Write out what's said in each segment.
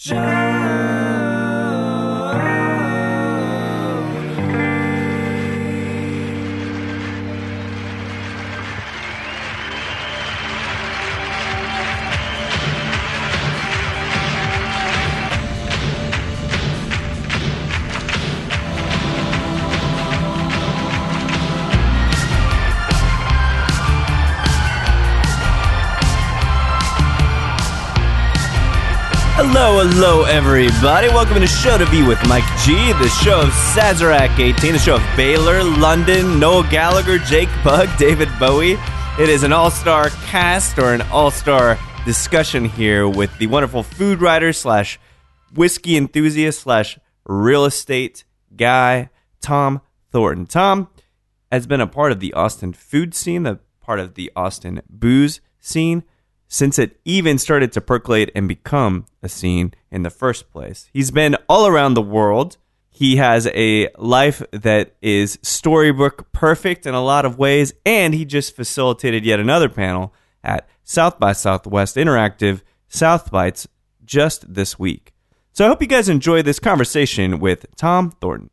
Hello, hello, everybody. Welcome to Show to Be with Mike G, the show of Sazerac 18, the show of Baylor, London, Noel Gallagher, Jake Bugg, David Bowie. It is an all star cast or an all star discussion here with the wonderful food writer slash whiskey enthusiast slash real estate guy, Tom Thornton. Tom has been a part of the Austin food scene, a part of the Austin booze scene since it even started to percolate and become a scene in the first place. He's been all around the world. He has a life that is storybook perfect in a lot of ways, and he just facilitated yet another panel at South by Southwest Interactive South Bites just this week. So I hope you guys enjoy this conversation with Tom Thornton.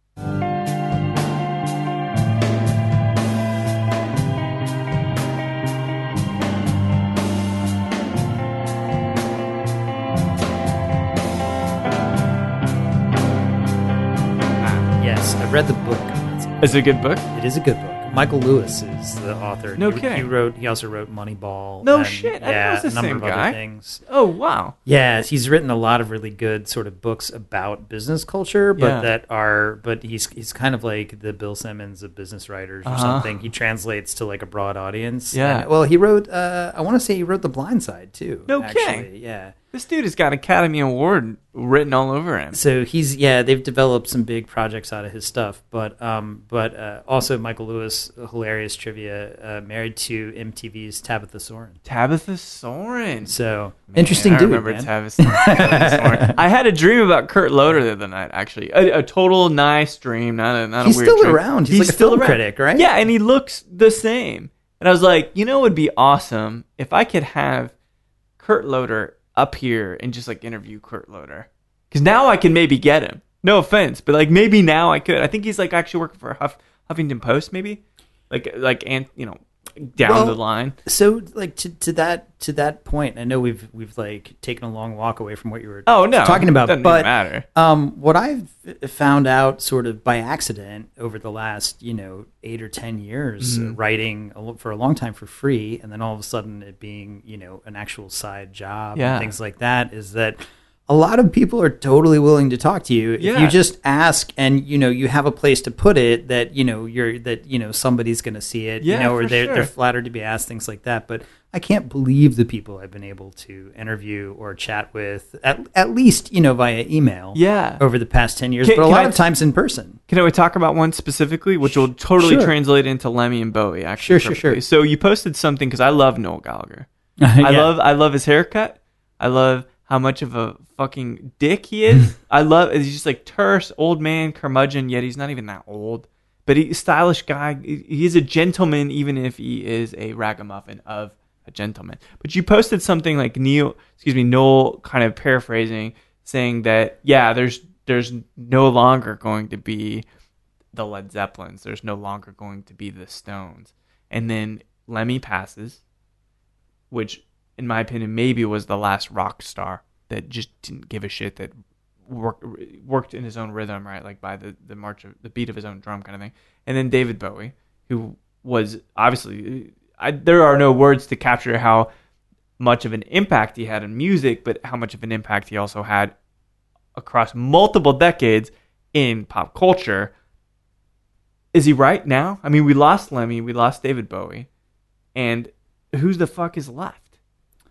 Yes, I read the book. It's a good book. It is a good book. Michael Lewis is the author. No he, kidding. He wrote. He also wrote Moneyball. No and, shit, I Yeah, it was the a number same of guy. other things. Oh wow. Yeah, he's written a lot of really good sort of books about business culture, but Yeah. that are. But he's he's kind of like the Bill Simmons of business writers or Uh-huh. something. He translates to like a broad audience. Yeah. And- well, he wrote. Uh, I want to say he wrote The Blind Side too. No actually. kidding. Yeah. This dude has got Academy Award written all over him. So he's yeah, they've developed some big projects out of his stuff, but um, but uh, also Michael Lewis, hilarious trivia, uh, married to MTV's Tabitha Soren. Tabitha Soren. So Man, interesting I dude, remember man. Tabitha, Tabitha Soren. I had a dream about Kurt Loder the other night. Actually, a, a total nice dream, not a not He's a weird still dream. around. He's like a film critic, right? Yeah, and he looks the same. And I was like, you know, it would be awesome if I could have Kurt Loder up here and just like interview Kurt Loder, because now I can maybe get him. No offense, but like maybe now I could. I think he's like actually working for Huff, Huffington Post, maybe, like like and you know down Well, the line. So like to, to that to that point, I know we've we've like taken a long walk away from what you were Oh no, talking about, doesn't but matter. Um, what I've found out sort of by accident over the last, you know, eight or 10 years, Mm-hmm. uh, writing a for a long time for free, and then all of a sudden it being, you know, an actual side job Yeah. and things like that, is that a lot of people are totally willing to talk to you if Yeah. you just ask and you know you have a place to put it that you know you're that you know somebody's going to see it Yeah, you know or they're sure. they're flattered to be asked things like that but I can't believe the people I've been able to interview or chat with at, at least you know via email Yeah. over the past 10 years Can- but a lot I- of times in person Can we talk about one specifically, which will totally Sure. translate into Lemmy and Bowie? Actually, Sure, sure, perfectly. sure. So you posted something because I love Noel Gallagher. I love I love his haircut. I love how much of a fucking dick he is. I love he's just like terse old man curmudgeon. Yet he's not even that old. But he's a stylish guy. He- He's a gentleman, even if he is a ragamuffin of a gentleman. But you posted something like Neil, excuse me, Noel, kind of paraphrasing, saying that yeah, there's there's no longer going to be the Led Zeppelins. There's no longer going to be the Stones. And then Lemmy passes, which, in my opinion, maybe was the last rock star that just didn't give a shit that worked worked in his own rhythm, right? Like by the the march of the beat of his own drum, kind of thing. And then David Bowie, who was obviously, I, there are no words to capture how much of an impact he had in music, but how much of an impact he also had across multiple decades in pop culture. Is he right now? I mean, we lost Lemmy, we lost David Bowie, and who's the fuck is left?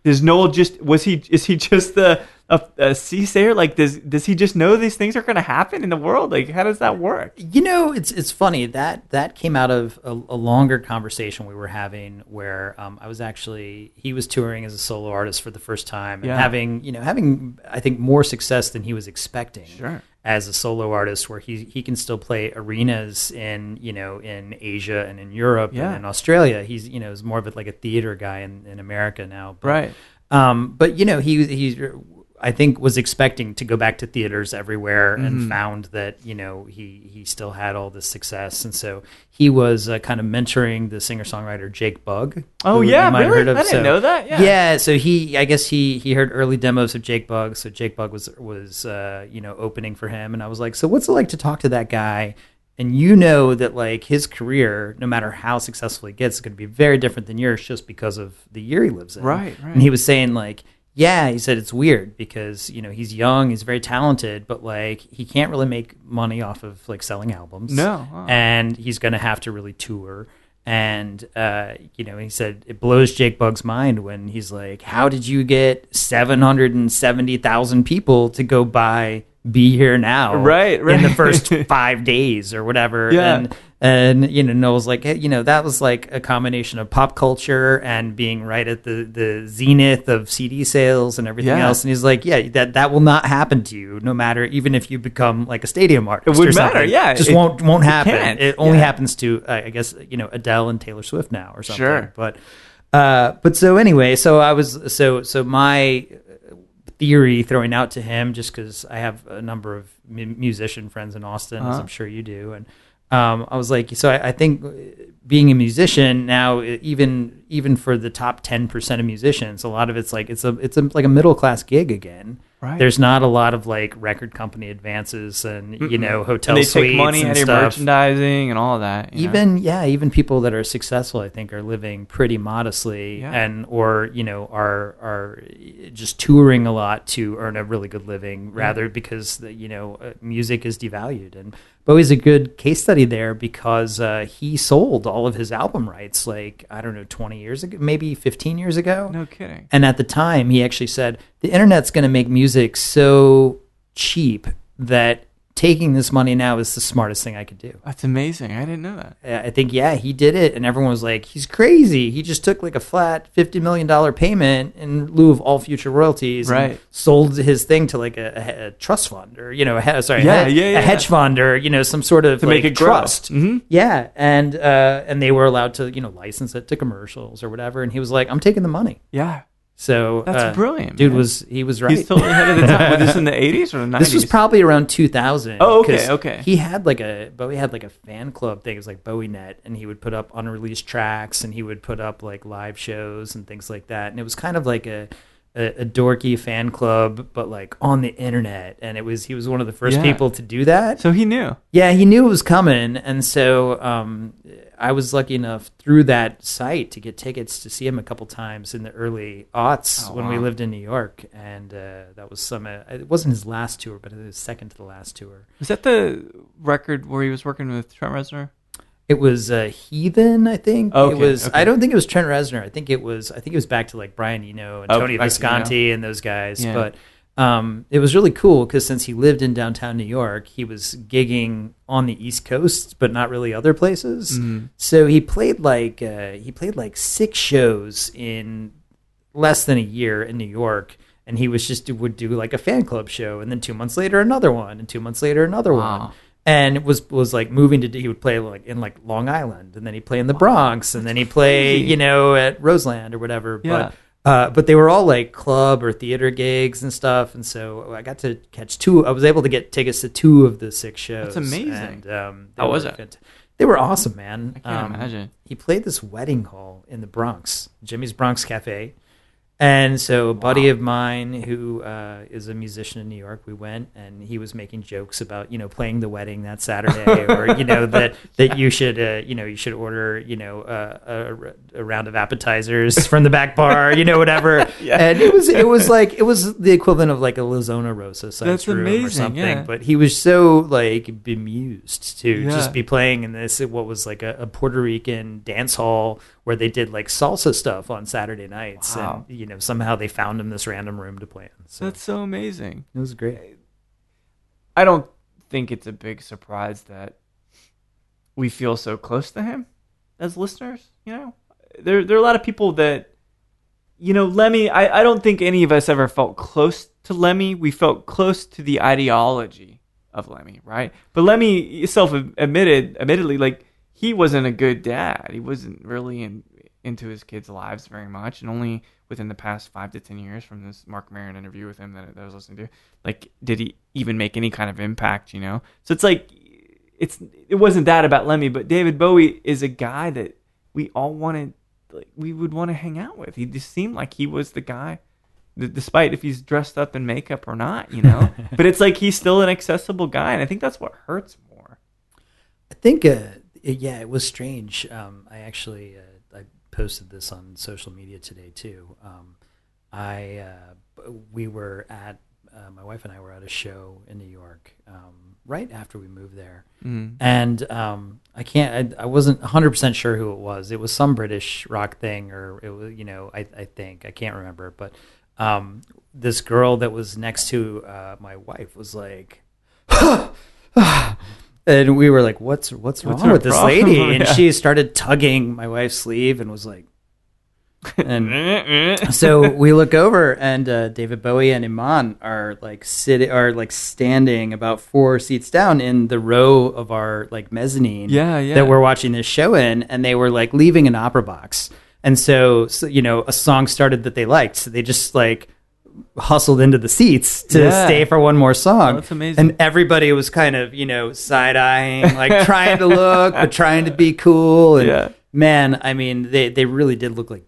Does Noel just was he is he just the a, a seasayer? Like does does he just know these things are going to happen in the world? Like how does that work? You know, it's it's funny that that came out of a, a longer conversation we were having, where um, I was actually he was touring as a solo artist for the first time and Yeah. having you know having I think more success than he was expecting. Sure. As a solo artist, where he he can still play arenas in you know in Asia and in Europe Yeah. and in Australia. He's you know is more of a, like a theater guy in, in America now. But, Right. Um, but you know, he he. I think was expecting to go back to theaters everywhere Mm-hmm. and found that you know he he still had all this success, and so he was uh, kind of mentoring the singer songwriter Jake Bugg. Oh, yeah, really? heard of. I didn't So- know that. Yeah. yeah, so he, I guess he he heard early demos of Jake Bugg, so Jake Bugg was was uh, you know opening for him, and I was like, so what's it like to talk to that guy? And you know that like his career, no matter how successful he gets, is going to be very different than yours, just because of the year he lives in. Right, right. And he was saying like, yeah, he said it's weird because you know he's young, he's very talented, but like he can't really make money off of like selling albums. No, huh. and he's going to have to really tour. And uh, you know, he said it blows Jake Bugg's mind when he's like, "How did you get seven hundred and seventy thousand people to go buy Be Here Now Right, right. in the first five days or whatever?" Yeah. And and you know, Noel's like, hey, you know, that was like a combination of pop culture and being right at the the zenith of CD sales and everything Yeah. else. And he's like, yeah, that that will not happen to you, no matter even if you become like a stadium artist. It wouldn't or matter, something. yeah. just It- won't won't happen. can't, It only yeah. happens to, I guess, you know, Adele and Taylor Swift now or something. Sure. But uh, but so anyway, so I was so so my theory throwing out to him just because I have a number of mu- musician friends in Austin, as Uh-huh. I'm sure you do, and um, I was like, so I, I think being a musician now, even even for the top ten percent of musicians, a lot of it's like it's a it's a, like a middle class gig again. Right. There's not a lot of like record company advances and you know hotel and they suites take money and out of your stuff merchandising and all that. you know? even yeah even people that are successful i think are living pretty modestly Yeah. and or you know are are just touring a lot to earn a really good living rather because the, you know uh, music is devalued and Bowie's a good case study there because uh, he sold all of his album rights like I don't know 20 years ago maybe 15 years ago no kidding. and at the time, he actually said the internet's going to make music so cheap that taking this money now is the smartest thing I could do. That's amazing. I didn't know that. I think, yeah, he did it, and everyone was like, he's crazy. He just took like a flat $50 million payment in lieu of all future royalties and Right. sold his thing to like a, a, a trust fund or, you know, a, sorry, Yeah, a, yeah, yeah, a hedge fund or, you know, some sort of To like, make it trust. Mhm. Yeah, and uh, and they were allowed to, you know, license it to commercials or whatever, and he was like, I'm taking the money. Yeah. So That's uh, brilliant, dude. man. Was he was right? He's totally ahead of the time. Was this in the 80s or the 90s? This was probably around 2000. Oh, okay, 'cause okay. He had like a Bowie had like a fan club thing. It was like Bowie Net, and he would put up unreleased tracks, and he would put up like live shows and things like that. And it was kind of like a a, a dorky fan club, but like on the internet. And it was he was one of the first Yeah. people to do that. So he knew. Yeah, he knew it was coming, and so um, I was lucky enough through that site to get tickets to see him a couple times in the early aughts Oh, when we lived in New York, and uh, that was some. Uh, it wasn't his last tour, but it was second to the last tour. Was that the record where he was working with Trent Reznor? It was uh, Heathen, I think. Okay, it was. okay. I don't think it was Trent Reznor. I think it was. I think it was back to like Brian Eno and Oh, Tony Visconti and those guys. Yeah. But um, it was really cool because since he lived in downtown New York, he was gigging on the East Coast, but not really other places. Mhm. So he played like uh, he played like six shows in less than a year in New York. And he was just would do like a fan club show, and then two months later another one, and two months later another Wow. one and it was was like moving to he would play like in like Long Island and then he'd play in the Bronx and then he'd play you know at Roseland or whatever Yeah. but uh, but they were all like club or theater gigs and stuff and so I got to catch two I was able to get tickets to two of the six shows That's amazing. and, um, How was it? fant- they were awesome man I can't Um, imagine. he played this wedding hall in the Bronx, Jimmy's Bronx Cafe. And so, a buddy of mine who uh, is a musician in New York, we went, and he was making jokes about you know playing the wedding that Saturday, or you know that that you should uh, you know you should order you know uh, a, a round of appetizers from the back bar, you know whatever. Yeah. And it was it was like it was the equivalent of like a La Zona Rosa That's room or amazing, something. yeah. But he was so like bemused to Yeah. just be playing in this what was like a, a Puerto Rican dance hall where they did like salsa stuff on Saturday nights, Wow. and you know somehow they found him this random room to play in. So That's so amazing. it was great. I don't think it's a big surprise that we feel so close to him as listeners. You know, there there are a lot of people that, you know, Lemmy. I I don't think any of us ever felt close to Lemmy. We felt close to the ideology of Lemmy, right? But Lemmy self admitted, admittedly, like he wasn't a good dad. He wasn't really in, into his kids' lives very much, and only within the past five to ten years from this Marc Maron interview with him that, that I was listening to, like, did he even make any kind of impact? You know, so it's like it's it wasn't that about Lemmy, but David Bowie is a guy that we all wanted, like, we would want to hang out with. He just seemed like he was the guy. Despite if he's dressed up in makeup or not, you know, but it's like he's still an accessible guy, and I think that's what hurts more. I think, uh, yeah, it was strange. Um, I actually uh, posted this on social media today too. Um, I uh, we were at uh, my wife and I were at a show in New York um, right after we moved there, Mm. and um, I can't. I, I wasn't 100 percent sure who it was. It was some British rock thing, or it was you know I, I think I can't remember, but um, this girl that was next to uh, my wife was like. And we were like, "What's what's wrong What's her with this problem? lady?" And Yeah. she started tugging my wife's sleeve and was like, and so we look over and uh, David Bowie and Iman are like sitting are like standing about four seats down in the row of our like mezzanine Yeah, yeah. that we're watching this show in and they were like leaving an opera box and so, so you know a song started that they liked so they just like hustled into the seats to Yeah. stay for one more song Oh, that's amazing. and everybody was kind of you know side eyeing like trying to look but trying to be cool and Yeah. man i mean they they really did look like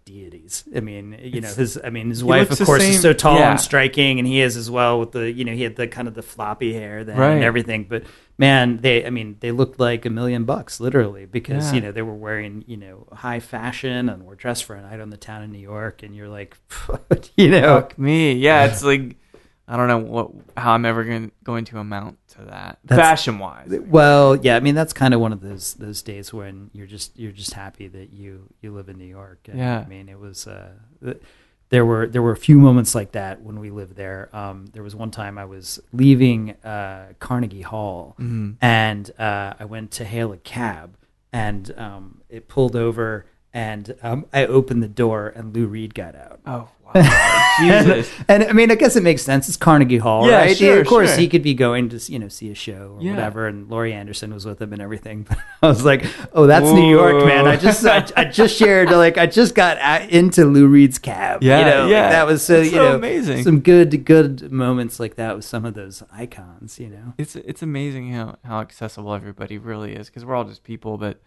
deities i mean you know his i mean his wife of course same- is so tall yeah. and striking and he is as well with the you know he had the kind of the floppy hair then Right. and everything but man they i mean they looked like a million bucks literally because Yeah. you know they were wearing you know high fashion and were dressed for a night on the town in new york and you're like you know Fuck me. Yeah, it's like I don't know what how I'm ever going going to amount to that fashion wise. Well, yeah, I mean that's kind of one of those those days when you're just you're just happy that you you live in New York. And, Yeah. I mean it was uh, th- there were there were a few moments like that when we lived there. Um, there was one time I was leaving uh, Carnegie Hall Mhm. and uh, I went to hail a cab and um, it pulled over and um, I opened the door and Lou Reed got out. Oh Jesus. And, and I mean, I guess it makes sense. It's Carnegie Hall, Yeah, right? sure, of course, sure. he could be going to you know see a show or Yeah. whatever, and Laurie Anderson was with him and everything. But I was like, oh, that's New York, man. I just I, I just shared like I just got into Lou Reed's cab. Yeah, you know, like, yeah. that was uh, so It's you so know amazing. Some good good moments like that with some of those icons. You know, it's it's amazing how how accessible everybody really is because we're all just people, but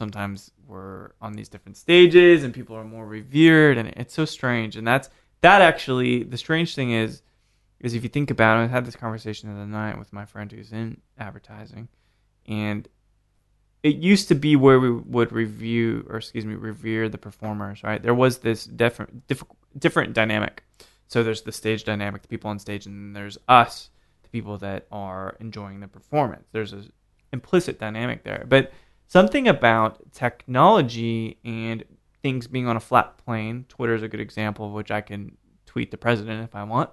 sometimes we're on these different stages and people are more revered, and it's so strange. And that's that actually the strange thing is is if you think about it, I had this conversation the other night with my friend who's in advertising, and it used to be where we would review or excuse me revere the performers right? There was this different diff- different dynamic. So there's the stage dynamic the people on stage and then there's us the people that are enjoying the performance. There's a implicit dynamic there. But something about technology and things being on a flat plane twitter is a good example of which i can tweet the president if i want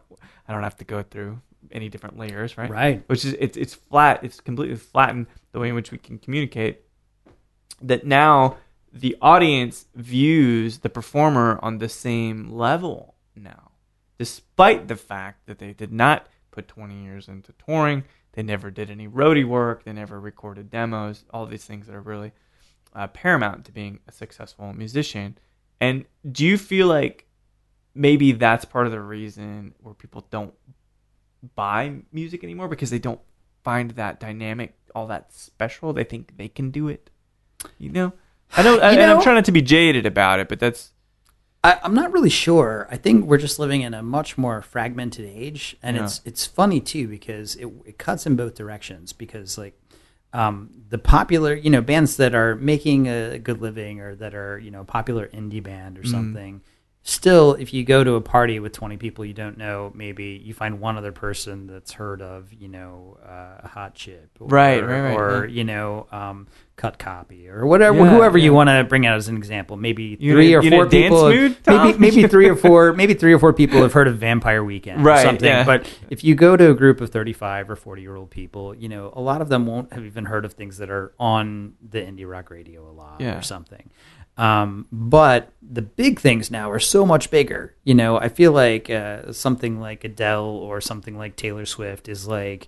i don't have to go through any different layers right right? which is it's it's flat. It's completely flattened the way in which we can communicate. That now the audience views the performer on the same level now, despite the fact that they did not put 20 years into touring. They never did any roadie work. They never recorded demos. All these things that are really uh, paramount to being a successful musician. And do you feel like maybe that's part of the reason where people don't buy music anymore because they don't find that dynamic all that special. They think they can do it. You know, I know, I, and I'm trying not to be jaded about it, but that's I, I'm not really sure. I think we're just living in a much more fragmented age, and Yeah. it's it's funny too because it, it cuts in both directions. Because like um, the popular, you know, bands that are making a good living or that are you know popular indie band or Mm. something. Still, if you go to a party with 20 people you don't know, maybe you find one other person that's heard of, you know, uh, a hot chip, or, Right, right, right, or yeah. you know, um, cut copy, or whatever, Yeah, whoever you want to bring out as an example. Maybe You three or four people, mood, maybe maybe three or four, maybe three or four people have heard of Vampire Weekend or Right, something. yeah. But if you go to a group of 35 or 40 year old people, you know, a lot of them won't have even heard of things that are on the indie rock radio a lot Yeah. or something. Um, but the big things now are so much bigger. You know, I feel like uh, something like Adele or something like Taylor Swift is like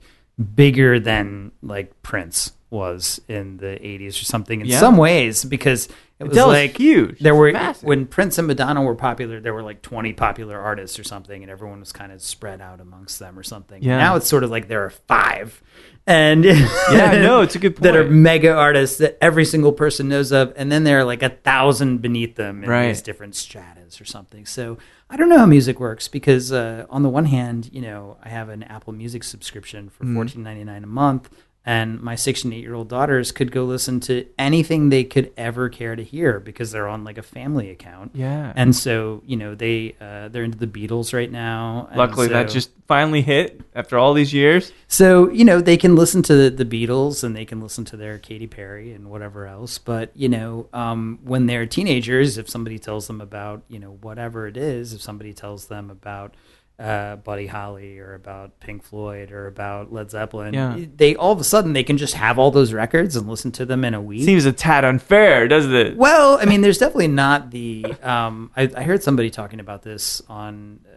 bigger than like Prince was in the 80s or something in Yeah. some ways because it was Adele's like huge. there were Massive. when Prince and Madonna were popular there were like 20 popular artists or something and everyone was kind of spread out amongst them or something Yeah. now it's sort of like there are five and Yeah, no, it's a good point. that are mega artists that every single person knows of and then there are like a thousand beneath them in Right. these different stratas or something so i don't know how music works because uh, on the one hand you know i have an apple music subscription for fourteen ninety nine a month and my six and eight year old daughters could go listen to anything they could ever care to hear because they're on like a family account Yeah. and so you know they uh, they're into the beatles right now Luckily, that just finally hit after all these years. so you know they can listen to the, the Beatles and they can listen to their Katy Perry and whatever else. But you know, um, when they're teenagers, if somebody tells them about you know whatever it is, if somebody tells them about uh, Buddy Holly or about Pink Floyd or about Led Zeppelin, Yeah. they all of a sudden they can just have all those records and listen to them in a week. Seems a tad unfair, doesn't it? Well, I mean, there's definitely not the. Um, I, I heard somebody talking about this on uh,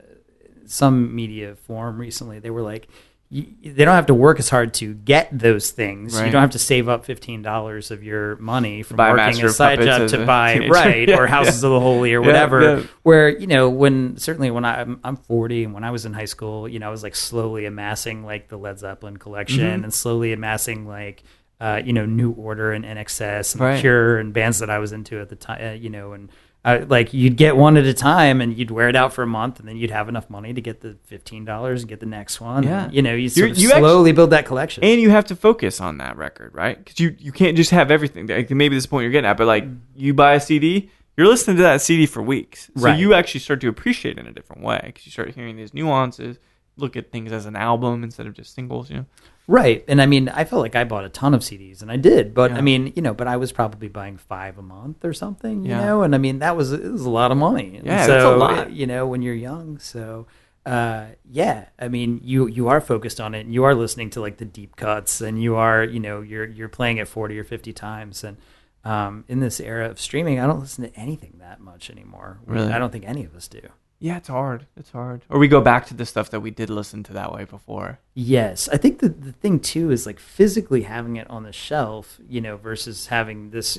some media forum recently. They were like, you, they don't have to work as hard to get those things. You don't have to save up fifteen dollars of your money from working Master a side job to buy teenager. right Yeah, or Houses of the Holy or Yeah, whatever. yeah. Where you know when certainly when I, I'm I'm 40 and when I was in high school, you know I was like slowly amassing like the Led Zeppelin collection Mm-hmm. and slowly amassing like. Uh, you know, New Order and INXS and Right. Cure and bands that I was into at the time, uh, you know, and uh, like you'd get one at a time and you'd wear it out for a month and then you'd have enough money to get the fifteen dollars and get the next one. Yeah. And, you know, you sort of you slowly build that collection. and you have to focus on that record, right? Because you, you can't just have everything. Like, maybe this point you're getting at, but like you buy a CD, you're listening to that CD for weeks, so Right. you actually start to appreciate it in a different way because you start hearing these nuances, look at things as an album instead of just singles. You know, right. And I mean, I felt like I bought a ton of CDs and I did, but Yeah. I mean, you know, but I was probably buying five a month or something, you Yeah. know, and I mean, that was, it was a lot of money. And Yeah, so, that's a lot. You know, when you're young. So, uh, yeah, I mean, you, you are focused on it and you are listening to like the deep cuts and you are, you know, you're, you're playing it 40 or 50 times. And, um, in this era of streaming, I don't listen to anything that much anymore. Really? I don't think any of us do. Yeah, it's hard. It's hard. Or we go back to the stuff that we did listen to that way before. Yes, I think the the thing too is like physically having it on the shelf, you know, versus having this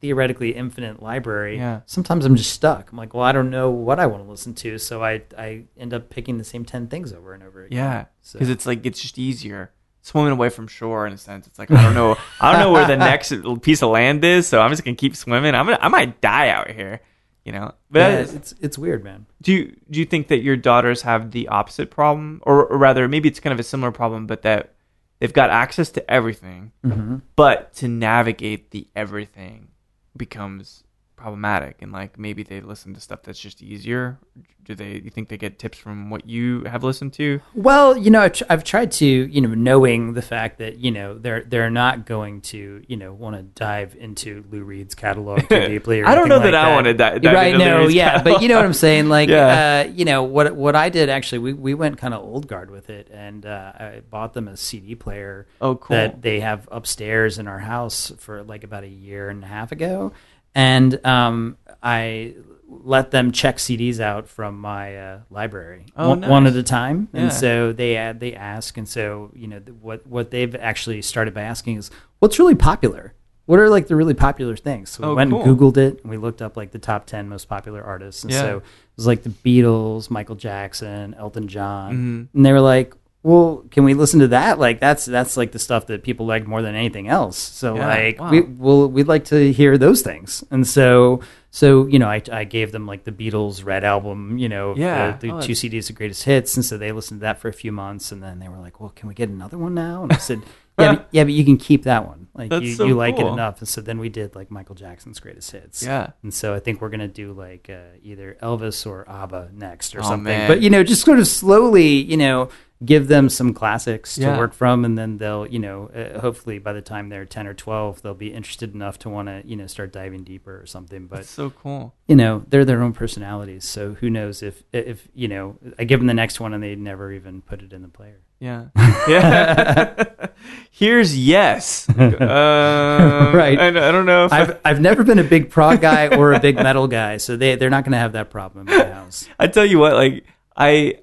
theoretically infinite library. Yeah. Sometimes I'm just stuck. I'm like, well, I don't know what I want to listen to, so I I end up picking the same ten things over and over again. Yeah, So- because it's like it's just easier swimming away from shore in a sense. It's like I don't know, I don't know where the next piece of land is, so I'm just gonna keep swimming. I'm gonna, I might die out here, you know. But Yeah, it's it's weird, man. do you do you think that your daughters have the opposite problem, or, or rather, maybe it's kind of a similar problem, but that they've got access to everything, Mm-hmm. but to navigate the everything becomes problematic, and like maybe they listen to stuff that's just easier. Do they? You think they get tips from what you have listened to? Well, you know, I've, tried to, you know, knowing the fact that you know they're they're not going to, you know, want to dive into Lou Reed's catalog too deeply. I don't know like that I wanna di- dive right? into Lou No, yeah, but you know what I'm saying. Like, Yeah. uh, you know, what what I did actually, we we went kind of old guard with it, and uh, I bought them a CD player. Oh, cool. That they have upstairs in our house for like about a year and a half ago, and um, I let them check CDs out from my uh, library Oh, one, one nice. at a time, and so they add, they ask, and so you know th- what what they've actually started by asking is what's really popular. What are like the really popular things? So we Oh, went cool. and Googled it, and we looked up like the top ten most popular artists, and Yeah. so it was like the Beatles, Michael Jackson, Elton John, Mhm. and they were like, "Well, can we listen to that? Like that's that's like the stuff that people like more than anything else." So Yeah, like wow. we well we'd like to hear those things, and so so you know I I gave them like the Beatles Red album, you know, Yeah. the, the Oh, two CDs of greatest hits, and so they listened to that for a few months, and then they were like, "Well, can we get another one now?" And I said, "Yeah, but, yeah, but you can keep that one. Like That's you, so you like it enough." And so then we did like Michael Jackson's greatest hits. Yeah. And so I think we're gonna do like uh, either Elvis or ABBA next or Oh, something. man. But you know, just sort of slowly, you know, give them some classics to Yeah. work from, and then they'll, you know, uh, hopefully by the time they're ten or twelve, they'll be interested enough to want to, you know, start diving deeper or something. But That's so cool. you know, they're their own personalities, so who knows if if you know, I give them the next one and they never even put it in the player. Yeah. Yeah. Here's yes. Uh, Right. I, I don't know if I've I've never been a big prog guy or a big metal guy, so they they're not going to have that problem in my house. I tell you what, like I,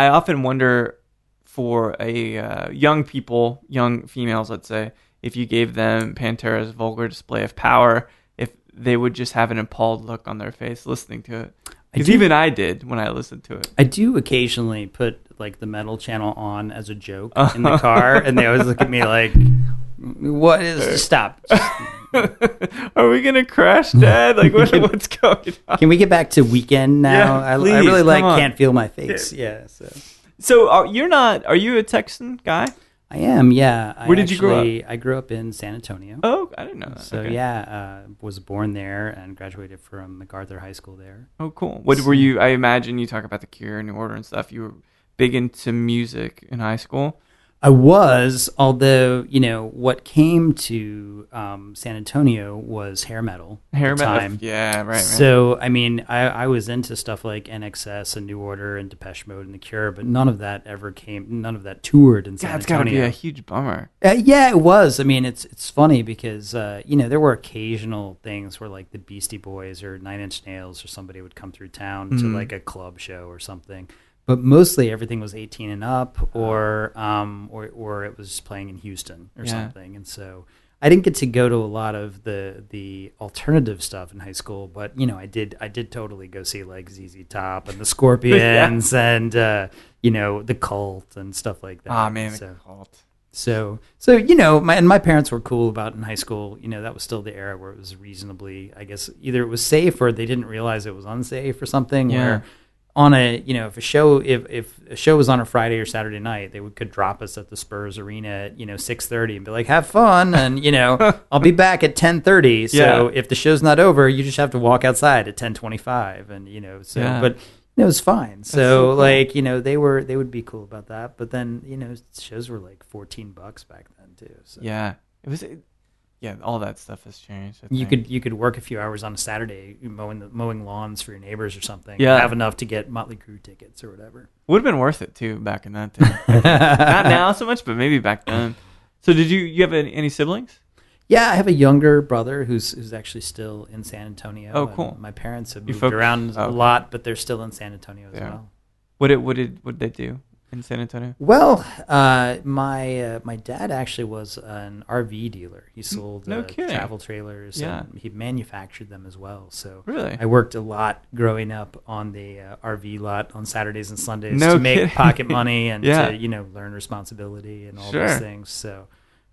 I often wonder for a uh, young people, young females, let's say, if you gave them Pantera's vulgar display of power, if they would just have an appalled look on their face listening to it. Because even I did when I listened to it. I do occasionally put like the metal channel on as a joke in the car, and they always look at me like, "What is? Stop! Are we gonna crash, Dad? Like, what, what's going on? Can we get back to Weeknd now? Yeah, I, I really like on. can't feel my face. Yeah, so So, are, you're not? Are you a Texan guy? I am. Yeah. I Where did you grow up? I grew up in San Antonio. Oh, I didn't know that. So Okay. yeah, uh, was born there and graduated from MacArthur High School there. Oh, cool. What were you? I imagine you talk about the Cure, and New Order, and stuff. You were big into music in high school. I was, although you know what came to um, San Antonio was hair metal. Hair metal. time. Yeah, right. right. So I mean, I, I was into stuff like INXS and New Order and Depeche Mode and The Cure, but none of that ever came. None of that toured in San God, it's got to Antonio. be a huge bummer. Uh, yeah, it was. I mean, it's it's funny because uh, you know there were occasional things where like the Beastie Boys or Nine Inch Nails or somebody would come through town to Mhm. like a club show or something. But mostly everything was 18 and up, or um, or or it was playing in Houston or Yeah. something. And so I didn't get to go to a lot of the the alternative stuff in high school, but you know I did I did totally go see like ZZ Top and the Scorpions and uh, you know the Cult and stuff like that. Ah, man, So- the cult. so, so you know, my and my parents were cool about in high school. You know, that was still the era where it was reasonably, I guess, either it was safe or they didn't realize it was unsafe or something. Yeah. Where on a, you know, if a show, if if a show was on a Friday or Saturday night, they would could drop us at the Spurs Arena at you know six thirty and be like, have fun, and you know, I'll be back at ten thirty. So Yeah. if the show's not over, you just have to walk outside at ten twenty five, and you know, so Yeah. but. It was fine. So, so cool. like, you know, they were they would be cool about that. But then, you know, shows were like fourteen bucks back then too. So Yeah, it was. It, yeah, all that stuff has changed. I you think. could you could work a few hours on a Saturday mowing the, mowing lawns for your neighbors or something. Yeah. have enough to get Motley Crue tickets or whatever. would have been worth it too back in that time. Not now so much, but maybe back then. So, did you you have any, any siblings? Yeah, I have a younger brother who's who's actually still in San Antonio. Oh, and cool. My parents have You moved around oh, a okay. lot, but they're still in San Antonio as Yeah. well. What did what did what did they do in San Antonio? Well, uh, my uh, my dad actually was an RV dealer. He sold no uh, travel trailers. Yeah. and he manufactured them as well. So Really? I worked a lot growing up on the uh, RV lot on Saturdays and Sundays No to make pocket money and Yeah. to you know learn responsibility and all Sure. those things. So.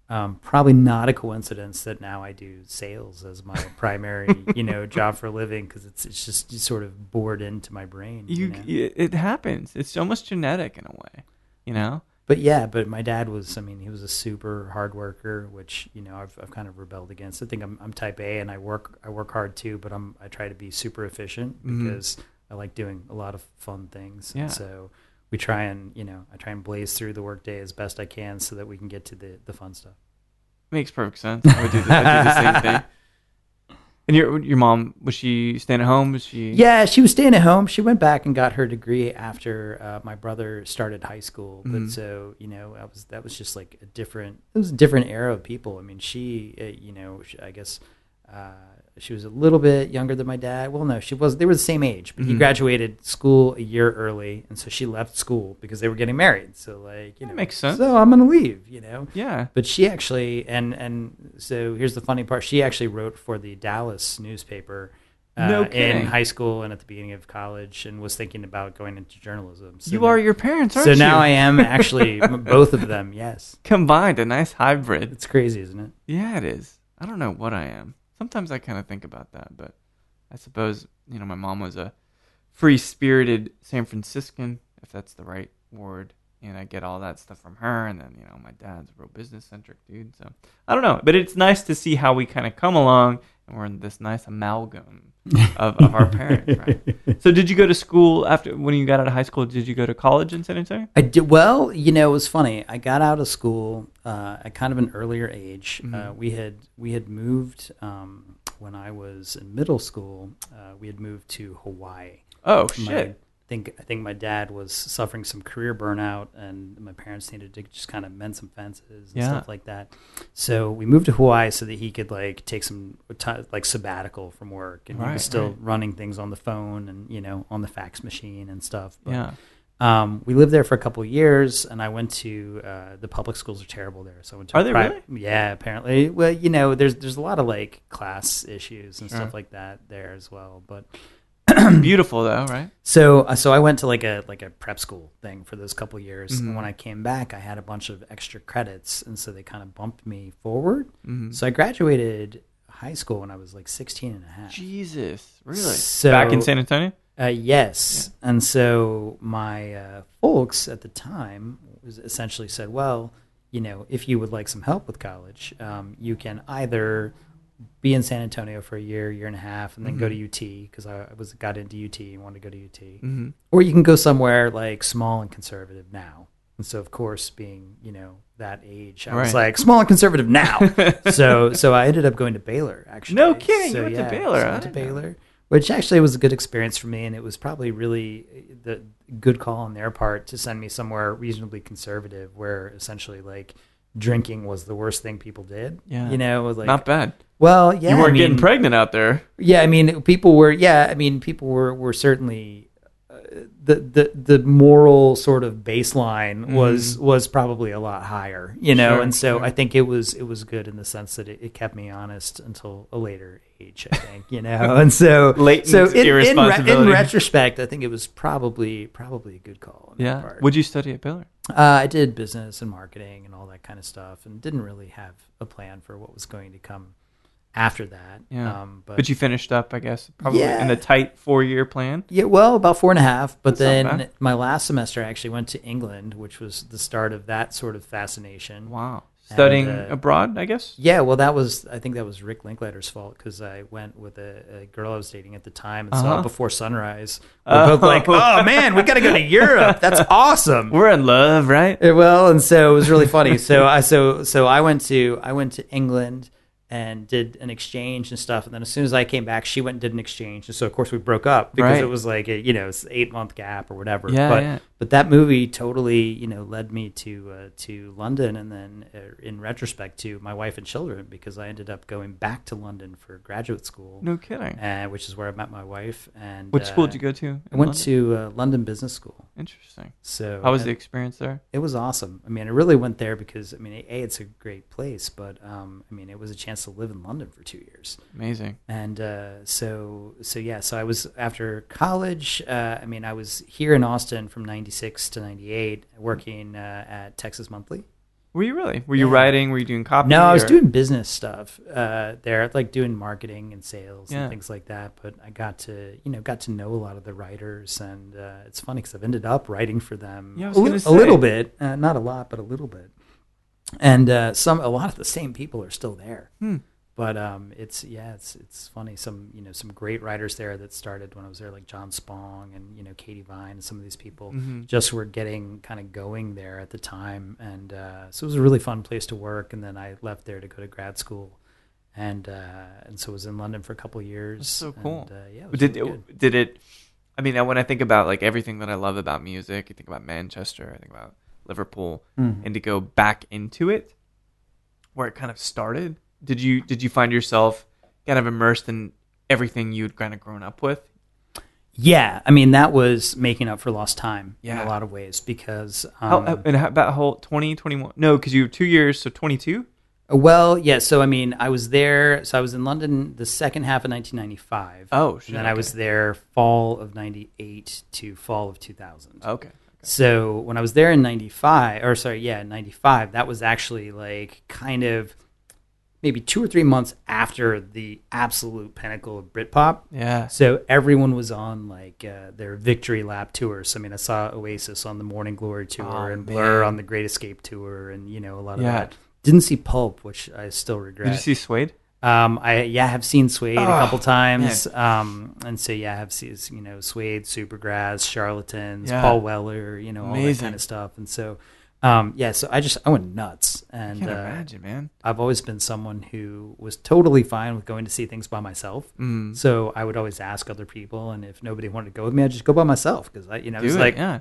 Um, probably not a coincidence that now I do sales as my primary, you know, job for a living because it's it's just sort of bored into my brain. You, You, know? it happens. It's almost genetic in a way. You know. but yeah, but my dad was, I mean, he was a super hard worker, which, you know, I've, I've kind of rebelled against. I think I'm, I'm type A and I work, I work hard too, but I'm, I try to be super efficient Mhm. because I like doing a lot of fun things. Yeah. And so we try and, you know, I try and blaze through the workday as best I can so that we can get to the, the fun stuff. Makes perfect sense. I would do the, I do the same thing. And your your mom was she staying at home? Was she? Yeah, she was staying at home. She went back and got her degree after uh, my brother started high school. But so you know, that was that was just like a different. It was a different era of people. I mean, she, uh, you know, she, I guess uh, she was a little bit younger than my dad. Well, no, she was. They were the same age, but he Mhm. graduated school a year early, and so she left school because they were getting married. So like, you That know, makes sense. So I'm gonna leave. You know. Yeah. But she actually, and and so here's the funny part. She actually wrote for the Dallas newspaper uh, No in high school and at the beginning of college, and was thinking about going into journalism. So you are your parents, aren't So you? now I am actually both of them. Yes, combined a nice hybrid. it's crazy, isn't it? Yeah, it is. I don't know what I am. Sometimes I kind of think about that, but I suppose you know my mom was a free-spirited San Franciscan, if that's the right word, and I get all that stuff from her. And then you know my dad's a real business-centric dude, so I don't know. But it's nice to see how we kind of come along, and we're in this nice amalgam of, of our parents. Right? So did you go to school after when you got out of high school? Did you go to college in San Antonio? I did well. You know, it was funny. I got out of school uh, at kind of an earlier age. Uh, Mhm. we had we had moved um, when I was in middle school. Uh, we had moved to Hawaii. Oh shit! I think I think my dad was suffering some career burnout, and my parents needed to just kind of mend some fences and Yeah. stuff like that. So we moved to Hawaii so that he could like take some ti like sabbatical from work, and he was still right. running things on the phone and you know on the fax machine and stuff. But yeah. Um, we lived there for a couple of years, and I went to uh, the public schools are terrible there. So I went to Are they pri- Yeah, apparently. Well, you know, there's there's a lot of like class issues and Sure. stuff like that there as well. But Beautiful though, right? so uh, so I went to like a like a prep school thing for those couple years. Mhm. And when I came back, I had a bunch of extra credits, and so they kind of bumped me forward. Mhm. So I graduated high school when I was like 16 and a half. Jesus, really? So- Back in San Antonio? Uh, yes. And so my uh, folks at the time was essentially said, well, you know, if you would like some help with college, um, you can either be in San Antonio for a year, year and a half, and then go to UT because I was got into UT and wanted to go to UT, Mm-hmm. or you can go somewhere like small and conservative now. And so, of course, being you know that age, I was like small and conservative now. so, so I ended up going to Baylor. Actually, No kidding, So, you went to Baylor, so I went to didn't know Baylor, which actually was a good experience for me, and it was probably really the good call on their part to send me somewhere reasonably conservative, where essentially like drinking was the worst thing people did. Yeah. you know, it was like Not bad. well, yeah, you weren't I mean, getting pregnant out there. yeah, I mean, people were. Yeah, I mean, people were were certainly the the the moral sort of baseline was was probably a lot higher, you know. Mm-hmm. Sure, and so sure. I think it was it was good in the sense that it, it kept me honest until a later age. I think, you know. And so Latent so in, in, re- in retrospect, I think it was probably probably a good call. On Yeah. Would you study at Baylor? Uh, I did business and marketing and all that kind of stuff, and didn't really have a plan for what was going to come after that. Yeah. Um, But, you finished up, I guess, probably Yeah. in the tight four year plan. Yeah, well, about four and a half. But That's then my last semester, I actually went to England, which was the start of that sort of fascination. Wow. Studying uh, abroad, I guess. Yeah, well, that was I think that was Rick Linklater's fault because I went with a, a girl I was dating at the time and saw Uh-huh. it before sunrise. We're both Oh. like, "Oh man, we got to go to Europe. That's awesome." We're in love, right? Yeah, well, and so it was really funny. So I so so I went to I went to England and did an exchange and stuff. And then as soon as I came back, she went and did an exchange. And so of course we broke up because Right. it was like a you know it's eight month gap or whatever. Yeah, but yeah. but that movie totally you know led me to uh, to London and then uh, in retrospect to my wife and children because I ended up going back to London for graduate school, No kidding. uh, which is where I met my wife. And Which school uh, did you go to? I went London? to uh, London Business School. Interesting. So How was the experience there? it was awesome. I mean, I really went there because I mean, a it's a great place, but um, I mean, it was a chance to live in London for two years, Amazing. and uh, so so yeah. So I was after college. Uh, I mean, I was here in Austin from '96 to '98, working uh, at Texas Monthly. Were you really? Were you writing? Were you doing copy? No, I was doing business stuff uh, there, like doing marketing and sales Yeah. and things like that. But I got to, you know, got to know a lot of the writers, and uh, it's funny because I've ended up writing for them Yeah, a, li- a little bit, uh, not a lot, but a little bit. And uh, some, a lot of the same people are still there. Hmm. But um, it's yeah, it's it's funny. Some you know some great writers there that started when I was there, like John Spong and you know Katy Vine and some of these people Mhm. just were getting kind of going there at the time, and uh, so it was a really fun place to work. And then I left there to go to grad school, and uh, and so was in London for a couple of years. That's so cool. And, uh, yeah, it Did really it, did it? I mean, when I think about like everything that I love about music, I think about Manchester, I think about Liverpool, Mhm. and to go back into it, where it kind of started. Did you did you find yourself kind of immersed in everything you'd kind of grown up with? Yeah, I mean that was making up for lost time in a lot of ways because How, um, and how about whole 20, 21? No, because you were two years, so twenty two. Well, yeah. So I mean, I was there. So I was in London the second half of 1995. Oh, shit, and then I was there fall of '98 to fall of 2000. Okay. So when I was there in '95, or sorry, yeah, '95, that was actually like kind of maybe two or three months after the absolute pinnacle of Britpop. Yeah. So everyone was on like uh, their victory lap tours. I mean, I saw Oasis on the Morning Glory tour Oh, and Blur man. on the Great Escape tour, and you know a lot of Yeah. that. Didn't see Pulp, which I still regret. Did you see Suede? Um, I yeah have seen Suede a Oh, couple times. Um, and so yeah, I have seen you know Suede, Supergrass, Charlatans, Yeah. Paul Weller, you know all that kind of stuff. And so um, yeah, so I just I went nuts, I and can't uh, imagine, man. I've always been someone who was totally fine with going to see things by myself. Mm. So I would always ask other people, and if nobody wanted to go with me, I'd just go by myself because I, you know, Do it's it, like yeah.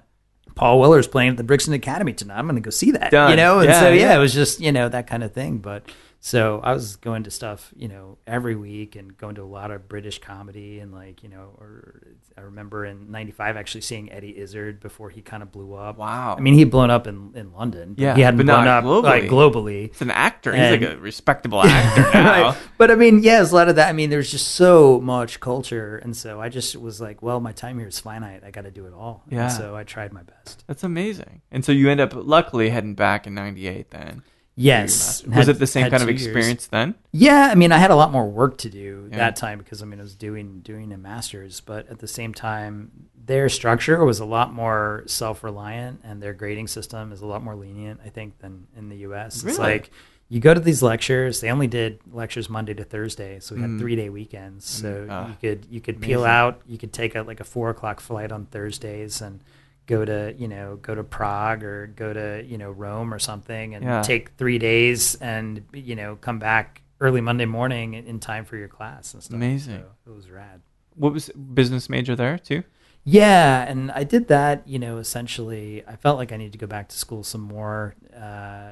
Paul Weller's playing at the Brixton Academy tonight. I'm going to go see that, Done. you know. And Yeah, so yeah, yeah. it was just you know that kind of thing. But So I was going to stuff, you know, every week and going to a lot of British comedy and like, you know, or I remember in '95 actually seeing Eddie Izzard before he kind of blew up. Wow. I mean, he'd blown up in, in London. but Yeah, he hadn't but blown not up like globally. globally. He's an actor. He's like a respectable actor now. Right. But I mean, yeah, there's a lot of that. I mean, there's just so much culture, and so I just was like, well, my time here is finite. I got to do it all. And Yeah. so I tried my best. That's amazing. And so you end up luckily heading back in '98. Then Yes. was Had- it the same kind of two years. experience then? Yeah, I mean, I had a lot more work to do Yeah. that time because I mean, I was doing doing a master's, but at the same time, their structure was a lot more self reliant, and their grading system is a lot more lenient, I think, than in the U.S. It's Really? like you go to these lectures; they only did lectures Monday to Thursday, so we had Mm. three day weekends. So Ah, you could you could peel out, you could take a like a four o'clock flight on Thursdays and go to you know go to Prague or go to you know Rome or something and Yeah. take three days and you know come back early Monday morning in, time for your class and stuff. Amazing. So it was rad. What was business major there too? Yeah, and I did that. You know, essentially, I felt like I needed to go back to school some more, uh,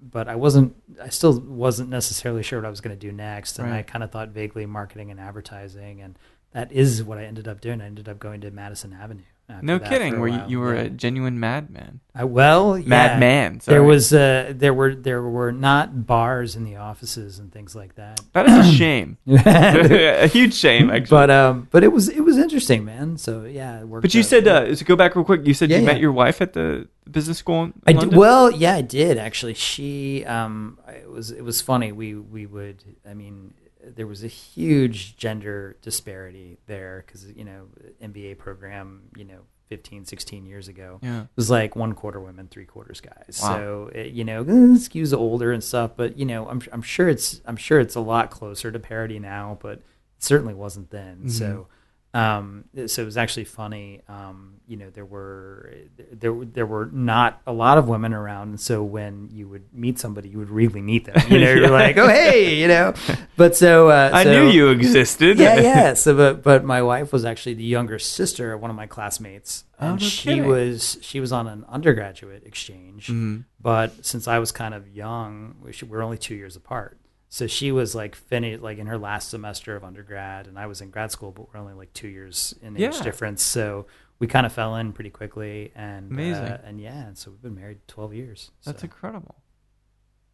but I wasn't. I still wasn't necessarily sure what I was going to do next, and I kind of thought vaguely marketing and advertising, and that is what I ended up doing. I ended up going to Madison Avenue. No kidding. Where you, you were Yeah. a genuine madman. I, well, yeah. Madman. Sorry. There was uh, there were there were not bars in the offices and things like that. That is a shame. a huge shame, actually. but um, but it was it was interesting, man. So yeah, it worked But you out. said uh, to go back real quick. You said Yeah, you met your wife at the business school in I well, yeah, I did actually. She, um, it was it was funny. We we would, I mean, there was a huge gender disparity there because you know MBA program, you know, 15, 16 years ago. yeah. It was like one quarter women, three quarters guys. Wow. So it, you know, it skews older and stuff. But you know, I'm I'm sure it's I'm sure it's a lot closer to parity now, but it certainly wasn't then. Mhm. So. Um, so it was actually funny. Um, you know, there were there there were not a lot of women around, and so when you would meet somebody, you would really meet them. You know, Yeah. you're like, oh hey, you know. But so uh, I so- knew you existed. yeah, yeah. So, but but my wife was actually the younger sister of one of my classmates, Oh, and no she kidding. was she was on an undergraduate exchange. Mhm. But since I was kind of young, we were only two years apart. So she was like finished, like in her last semester of undergrad, and I was in grad school, but we're only like two years in age Yeah. difference. So we kind of fell in pretty quickly, and Amazing. uh, and yeah, and so we've been married twelve years. That's so. incredible.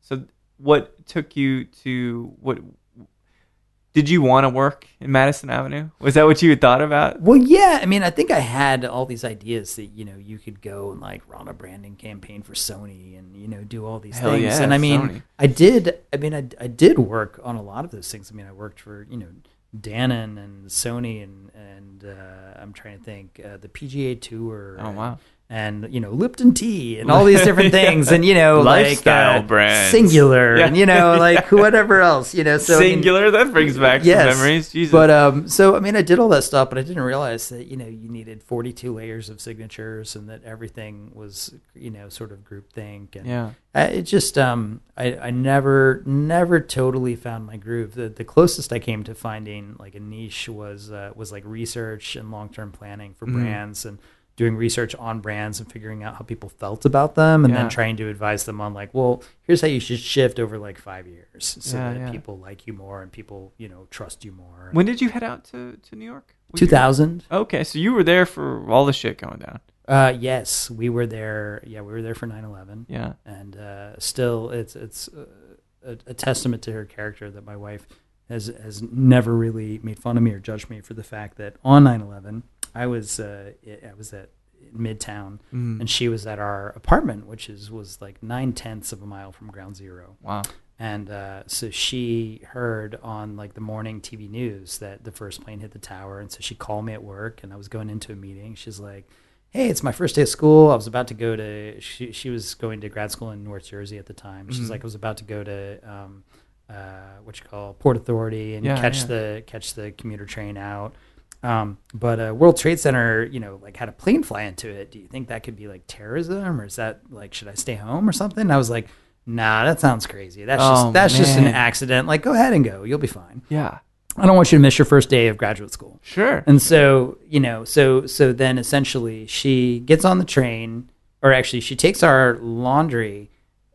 So, what took you to what? Did you want to work in Madison Avenue? Was that what you had thought about? Well, yeah. I mean, I think I had all these ideas that you know you could go and like run a branding campaign for Sony and you know do all these Hell things. yeah, and I mean, Sony. I did. I mean, I, I did work on a lot of those things. I mean, I worked for you know Dannon and Sony and and uh, I'm trying to think uh, the PGA Tour. Oh wow! And you know Lipton tea and all these different things and you know Lifestyle like uh, brands. Cingular Yeah. and you know like whatever else you know so I mean, Cingular. that brings back Yes. some memories. Jesus. but um, so I mean, I did all that stuff, but I didn't realize that you know you needed 42 layers of signatures, and that everything was you know sort of groupthink, and yeah. I, it just um, I I never never totally found my groove. The the closest I came to finding like a niche was uh, was like research and long term planning for Mhm. brands and doing research on brands and figuring out how people felt about them and Yeah. then trying to advise them on like well here's how you should shift over like five years so Yeah, that yeah. people like you more and people you know trust you more When did you head out to, to New York? Were you- 2000 Okay, so you were there for all the shit going down. uh yes we were there yeah we were there for 9-11 Yeah. and uh still it's it's uh, a, a testament to her character that my wife has has never really made fun of me or judged me for the fact that on 9-11 i was uh i was at midtown Mm. and she was at our apartment which is was like nine tenths of a mile from ground zero wow. and uh, so she heard on like the morning TV news that the first plane hit the tower, and so she called me at work, and I was going into a meeting. She's like, "Hey, it's my first day of school. I was about to go to she she was going to grad school in North Jersey at the time. She's Mhm. like, I was about to go to um, uh, what you call Port Authority and Yeah, catch yeah. the catch the commuter train out." Um, but uh, World Trade Center, you know, like had a plane fly into it. Do you think that could be like terrorism, or is that like should I stay home or something? And I was like, Nah, that sounds crazy. That's Oh, just that's just an accident. Like, go ahead and go. You'll be fine. Yeah. I don't want you to miss your first day of graduate school. Sure. And so, you know, so so then essentially she gets on the train, or actually she takes our laundry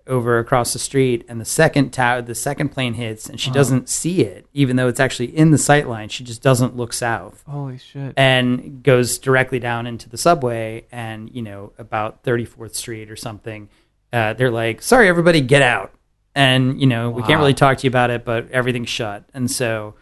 over across the street, and the second tower, the second plane hits, and she doesn't see it, even though it's actually in the sight line. She just doesn't look south. Holy shit. and goes directly down into the subway and you know about 34th street or something uh, they're like sorry everybody get out. And you know we can't really talk to you about it but everything's shut. And so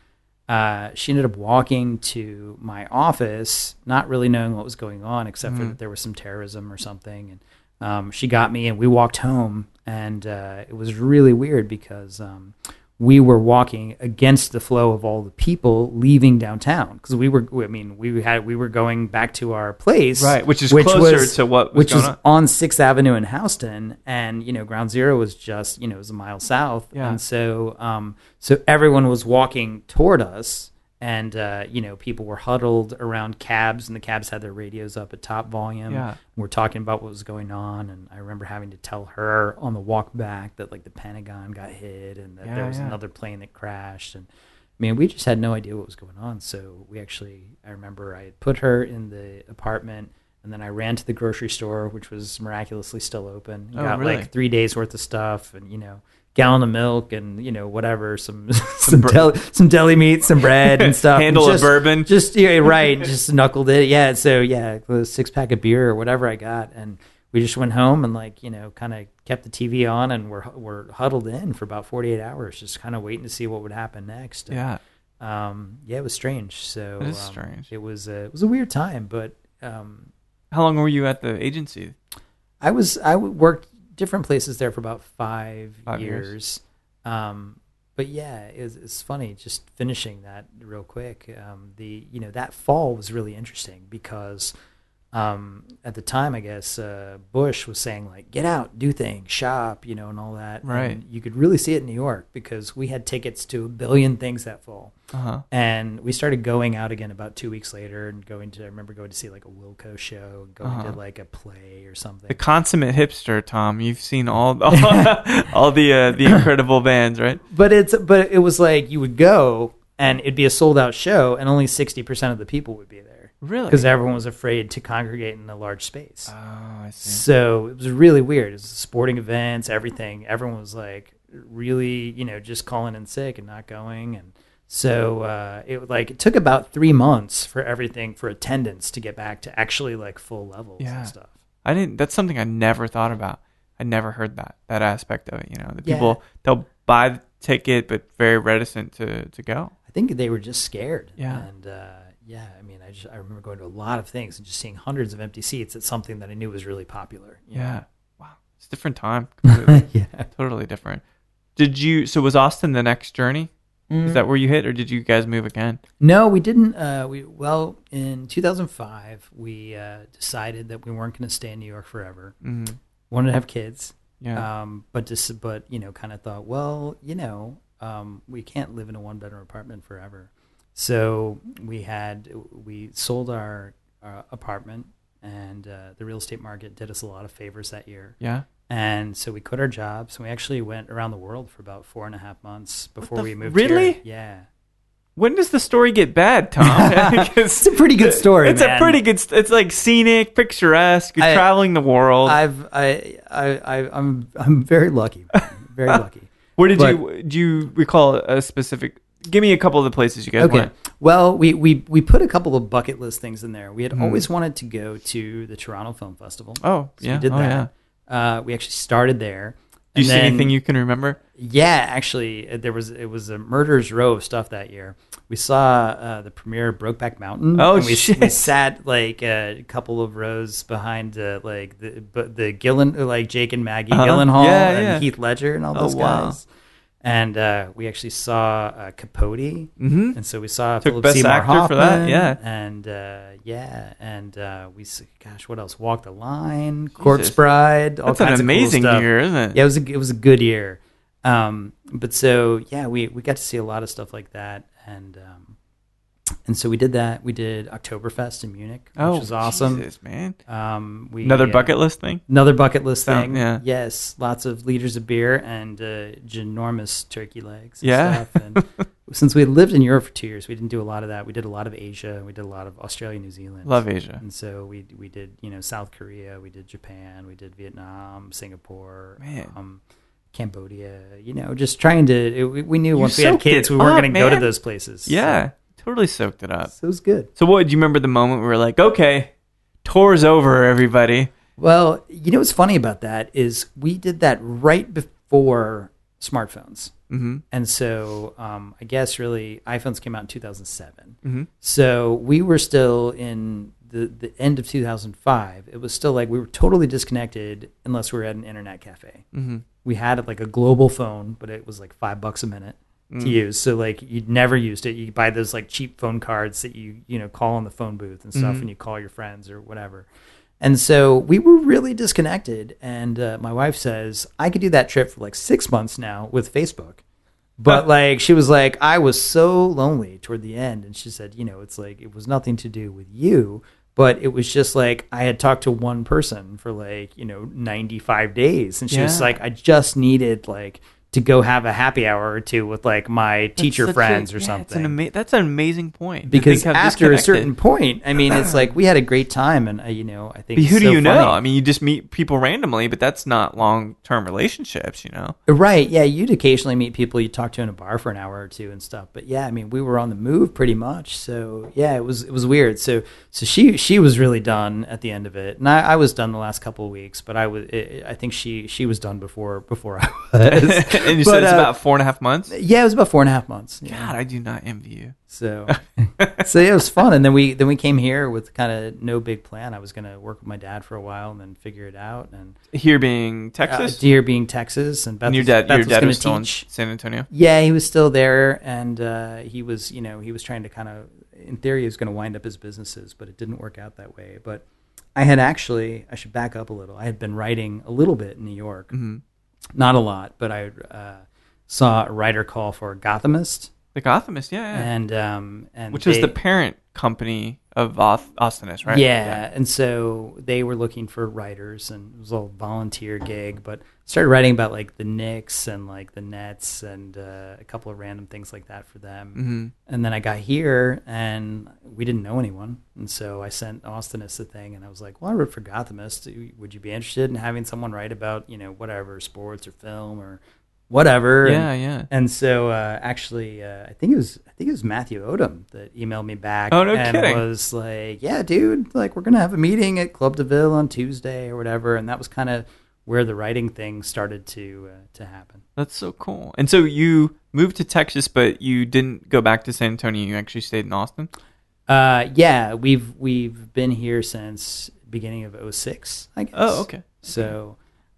uh, she ended up walking to my office not really knowing what was going on except for that there was some terrorism or something and um, she got me and we walked home and uh, it was really weird because um, we were walking against the flow of all the people leaving downtown because we were I mean we had we were going back to our place Right, which is closer to what was which was on. on Sixth Avenue in Houston, and you know Ground Zero was just you know it was a mile south, Yeah. and so um so everyone was walking toward us, and uh, you know people were huddled around cabs, and the cabs had their radios up at top volume. Yeah. we're talking about what was going on, and I remember having to tell her on the walk back that like the Pentagon got hit, and that Yeah, there was yeah. another plane that crashed, and I mean, we just had no idea what was going on. So we actually, I remember I had put her in the apartment, and then I ran to the grocery store, which was miraculously still open. Oh, got really? like three days worth of stuff, and you know, gallon of milk, and you know, whatever, some some br- deli, some deli meat, some bread, and stuff. Handle and of bourbon. Just yeah, right. Just knuckled it. Yeah. So yeah, a six pack of beer or whatever I got, and we just went home and like you know, kind of kept the TV on, and we're we're huddled in for about forty eight hours, just kind of waiting to see what would happen next. And, yeah. um, yeah, it was strange. So It um, strange. It was a, it was a weird time, but um, How long were you at the agency? I was I worked different places there for about five, Five years. years. Um, but yeah, it was, it's funny just finishing that real quick. Um, the you know that fall was really interesting because um, at the time, I guess uh, Bush was saying like, "Get out, do things, shop," you know, and all that. Right. And you could really see it in New York because we had tickets to a billion things that fall. Uh huh. And we started going out again about two weeks later and going to, I remember going to see like a Wilco show going Uh-huh. to like a play or something. The consummate hipster, Tom. You've seen all all, all the uh, the incredible bands, right? but it's, but it was like you would go and it'd be a sold out show and only 60% of the people would be there Really? because everyone was afraid to congregate in a large space. oh, I see. So it was really weird. It was sporting events, everything. Everyone was like really, you know, just calling in sick and not going. And so uh, it like it took about three months for everything for attendance to get back to actually like full levels Yeah. and stuff. I didn't. That's something I never thought about. I never heard that that aspect of it. You know, the Yeah. people they'll buy the ticket but very reticent to to go. I think they were just scared. Yeah. And uh, yeah, I mean, I just I remember going to a lot of things and just seeing hundreds of empty seats. It's something that I knew was really popular. Yeah. Wow. It's a different time. Yeah. totally different. Did you? So was Austin the next journey? Mm. Is that where you hit, or did you guys move again? No, we didn't. Uh, we well, in 2005, we uh, decided that we weren't going to stay in New York forever. hmm Wanted to have kids, Yeah. um, but just but you know, kind of thought, well, you know, um, we can't live in a one bedroom apartment forever. So we had we sold our uh, apartment, and uh, the real estate market did us a lot of favors that year. yeah. And so we quit our jobs, and we actually went around the world for about four and a half months before the we f- moved. really? Here. Yeah. When does the story get bad, Tom? It's a pretty good story. it's man. a pretty good. st- It's like scenic, picturesque. You're I- traveling the world. I've I I, I I'm I'm very lucky, very lucky. Where did but- you do you recall a specific? Give me a couple of the places you guys Okay. went. Well, we, we we put a couple of bucket list things in there. We had Mhm. always wanted to go to the Toronto Film Festival. Oh, So yeah. we did oh, that. yeah. Uh, we actually started there. Do you And see anything you can remember? Yeah, actually, uh, there was it was a murderer's row of stuff that year. We saw uh, the premiere of Brokeback Mountain. Oh, and we, shit. we sat like a couple of rows behind uh, like the the Gillen like Jake and Maggie Uh-huh. Gyllenhaal Yeah, and yeah. Heath Ledger and all Oh, those wow. And uh, we actually saw uh, Capote, Mm-hmm. and so we saw Took Philip Best Seymour Actor for that, Hoffman, yeah. and uh, yeah, and uh, we gosh, what else? Walk the Line, Corpse Jesus. Bride, all That's an kinds amazing of cool year, isn't it? Yeah, it was a, it was a good year. Um, but so yeah, we we got to see a lot of stuff like that, and um, and so we did that. We did Oktoberfest in Munich, which oh, was awesome. Jesus, man. Um, we Another uh, bucket list thing. Another bucket list Sound- thing. yeah. Yes, lots of liters of beer and uh, ginormous turkey legs. And Yeah. stuff. And since we had lived in Europe for two years, we didn't do a lot of that. We did a lot of Asia. We did a lot of Australia, New Zealand. Love Asia. And so we we did you know South Korea, we did Japan, we did Vietnam, Singapore, Man. um, Cambodia. You know, just trying to. It, we- knew once we had kids, we weren't going to go to those places. Yeah, totally soaked it up. so it was good. So what? Do you remember the moment we were like, okay, tour's over, everybody? Well, you know what's funny about that is we did that right before smartphones. Mm-hmm. And so um, I guess really iPhones came out in 2007. Mm-hmm. So we were still in the, the end of 2005. It was still like we were totally disconnected unless we were at an internet cafe. Mm-hmm. We had like a global phone, but it was like five bucks a minute Mm. to use. So like you'd never used it. You buy those like cheap phone cards that you you know call on the phone booth and stuff, Mhm. and you call your friends or whatever. And so we were really disconnected. And uh, my wife says I could do that trip for like six months now with Facebook. But like she was like, I was so lonely toward the end, and she said, you know, it's like it was nothing to do with you, but it was just like I had talked to one person for like you know ninety five days, and she was like, I just needed like to go have a happy hour or two with like my teacher friends a- or yeah, something an ama- that's an amazing point. because after a certain point, I mean, it's like we had a great time, and uh, you know, I think But who do so you know? I mean, you just meet people randomly, but that's not long term relationships, you know. Right. Yeah. You'd occasionally meet people you talk to in a bar for an hour or two and stuff. But yeah, I mean, we were on the move pretty much. So yeah, it was it was weird. So so she she was really done at the end of it, and I, I was done the last couple of weeks. But I was it, I think she she was done before before I was. And you But, said it's uh, about four and a half months. yeah, it was about four and a half months. God, I do not envy you. So, so yeah, it was fun. And then we then we came here with kind of no big plan. I was going to work with my dad for a while and then figure it out. And Here being uh, Texas, here being Texas, and Beth and your dad, Beth your was dad was still in teach. San Antonio. Yeah, he was still there, and uh, he was, you know, he was trying to kind of, in theory, he was going to wind up his businesses, but it didn't work out that way. But I had actually, I should back up a little. I had been writing a little bit in New York, hmm not a lot, but I uh, saw a writer call for Gothamist, The Gothamist, yeah, yeah. and um, and which they- the parent company of Austinist, right? Yeah, and so they were looking for writers, and it was a little volunteer gig. But started writing about like the Knicks and like the Nets and uh, a couple of random things like that for them. hmm And then I got here, and we didn't know anyone, and so I sent Austinist a thing, and I was like, "Well, I wrote for Gothamist. Would you be interested in having someone write about you know whatever sports or film or whatever?" Yeah, And, yeah. and so uh, actually, uh, I think it was I think it was Matthew Odam that emailed me back. Oh, no and kidding. Was like, "Yeah, dude, like we're gonna have a meeting at Club de Ville on Tuesday or whatever," and that was kind of where the writing thing started to uh, to happen. That's so cool. And so you moved to Texas, but you didn't go back to San Antonio. You actually stayed in Austin. Uh, yeah, we've we've been here since beginning of 06, I guess. Oh, okay. So,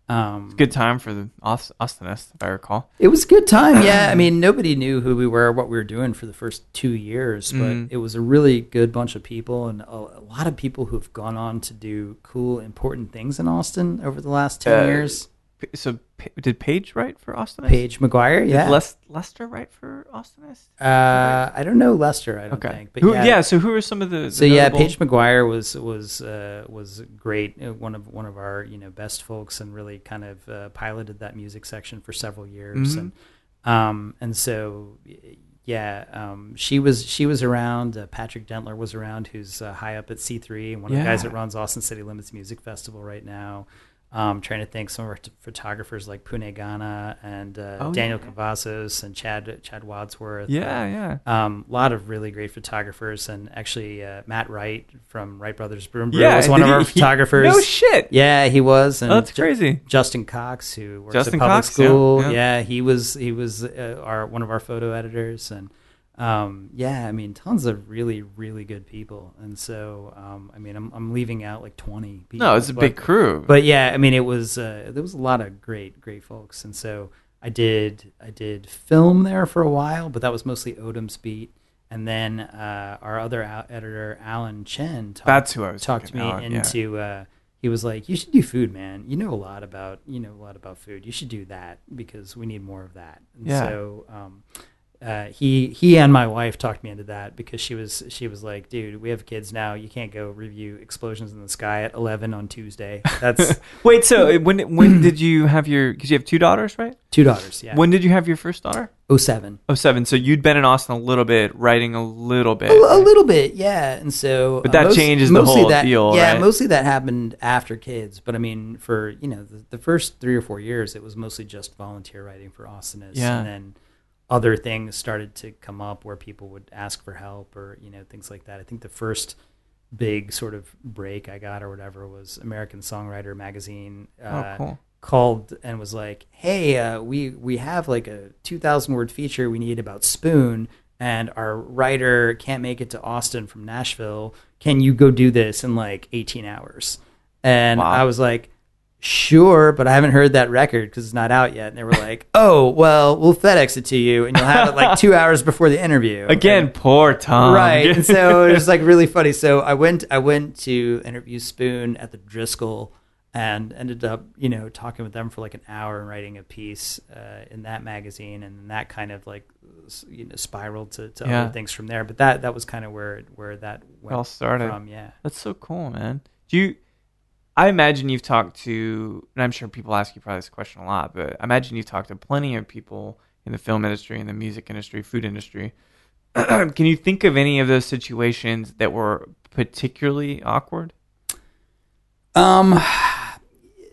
um, Good time for the Aust- Austinist, if I recall. it was a good time. Yeah, I mean, nobody knew who we were, what we were doing for the first two years, but Mhm. it was a really good bunch of people and a, a lot of people who've gone on to do cool, important things in Austin over the last ten Uh, years. So did Paige write for Austinist? Paige McGuire, Did yeah. Les- Lester write for Austinist? uh, I don't know Lester. I don't Okay. think, but who, yeah, yeah. So who are some of the? the So yeah, notable- Paige McGuire was was uh, was great. uh, One of one of our you know best folks, and really kind of uh, piloted that music section for several years. Mhm. And um, and so yeah, um, she was she was around. Uh, Patrick Dentler was around, who's uh, high up at C three and one of the guys that runs Austin City Limits Music Festival right now. Um, trying to think some of our t- photographers like Pooneh Ghana and uh, Oh, Daniel yeah. Cavazos and Chad Chad Wadsworth. Yeah, Uh, yeah. um, a lot of really great photographers, and actually uh, Matt Wright from Wright Brothers Broom Brew Yeah, was one of our he- he- photographers. No shit. yeah, he was. And Oh, that's Ju- crazy. Justin Cox, who works Justin at public Cox, yeah, school, yeah. yeah, he was he was uh, our one of our photo editors, and um, yeah, I mean, tons of really really good people, and so um, I mean, I'm I'm leaving out like 20 people. No, it's a but- big crew. but yeah, I mean, it was uh, there was a lot of great, great folks, and so I did I did film there for a while, but that was mostly Odam's beat, and then uh, our other out- editor Alan Chen talked, That's who I was talked me yeah. into. Uh, he was like, "You should do food, man. You know a lot about you know a lot about food. You should do that because we need more of that." And Yeah. so. Um, uh, he he and my wife talked me into that because she was she was like, dude, we have kids now. You can't go review explosions in the sky at eleven on Tuesday. That's Wait, so uh, when when did you have your? Because you have two daughters, right? two daughters. Yeah, When did you have your first daughter? oh seven. Oh, seven. So you'd been in Austin a little bit, writing a little bit. A, a little bit, yeah. And so, But that changes the mostly whole that, deal, Yeah, right? mostly that happened after kids. But I mean, for you know, the, the first three or four years, it was mostly just volunteer writing for Austinist, Yeah. and then other things started to come up where people would ask for help or you know things like that. I think the first big sort of break I got or whatever was American Songwriter magazine. Oh, Uh, cool. called and was like, "Hey, uh, we we have like a two thousand word feature we need about Spoon, and our writer can't make it to Austin from Nashville. Can you go do this in like eighteen hours?" And Wow. I was like, "Sure," but I haven't heard that record because it's not out yet. And they were like, "Oh, well, we'll FedEx it to you, and you'll have it like two hours before the interview." Again, And- poor Tom. right and so it was like really funny so i went i went to interview spoon at the driscoll and ended up you know talking with them for like an hour and writing a piece uh, in that magazine and that kind of like you know spiraled to, to Yeah. other things from there but that that was kind of where where that went all started. from yeah That's so cool, man. Do you? I imagine you've talked to, and I'm sure people ask you probably this question a lot, but I imagine you've talked to plenty of people in the film industry, in the music industry, food industry. Can you think of any of those situations that were particularly awkward? Um,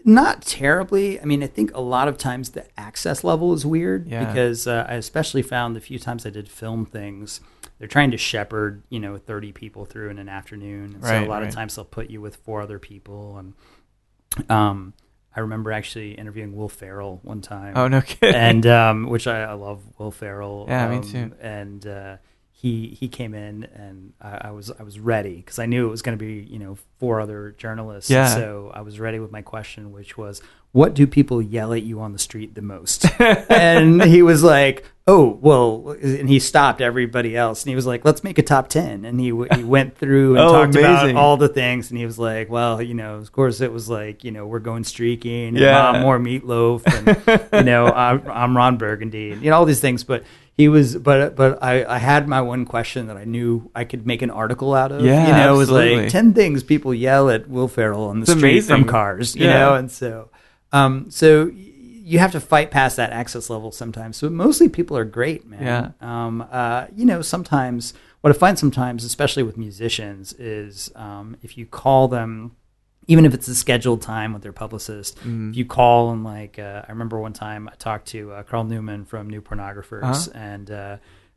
not terribly. I mean, I think a lot of times the access level is weird Yeah. because uh, I especially found the few times I did film things, they're trying to shepherd, you know, 30 people through in an afternoon. And so a lot right. of times they'll put you with four other people. And um, I remember actually interviewing Will Ferrell one time Oh no kidding. and um, which I, I love Will Ferrell. Yeah, me um, too. And uh, he he came in, and I, I was I was ready because I knew it was going to be you know four other journalists. Yeah. So I was ready with my question, which was, "What do people yell at you on the street the most?" and he was like. Oh well, and he stopped everybody else, and he was like, "Let's make a top 10. And he he went through and Oh, talked amazing. about all the things, and he was like, "Well, you know, of course, it was like, you know, we're going streaking, and Yeah. Mom, more meatloaf, and you know, I'm, I'm Ron Burgundy, and you know all these things. But he was, but but I, I had my one question that I knew I could make an article out of. Yeah, you know, it was like ten things people yell at Will Ferrell on the It's street amazing. from cars. You Yeah. know, and so, um, so you have to fight past that access level sometimes. So mostly people are great, man. Yeah. Um, uh, you know, sometimes what I find sometimes, especially with musicians, is um, if you call them even if it's a scheduled time with their publicist, Mm-hmm. if you call and like, uh, I remember one time I talked to uh, Carl Newman from New Pornographers Uh-huh. and uh,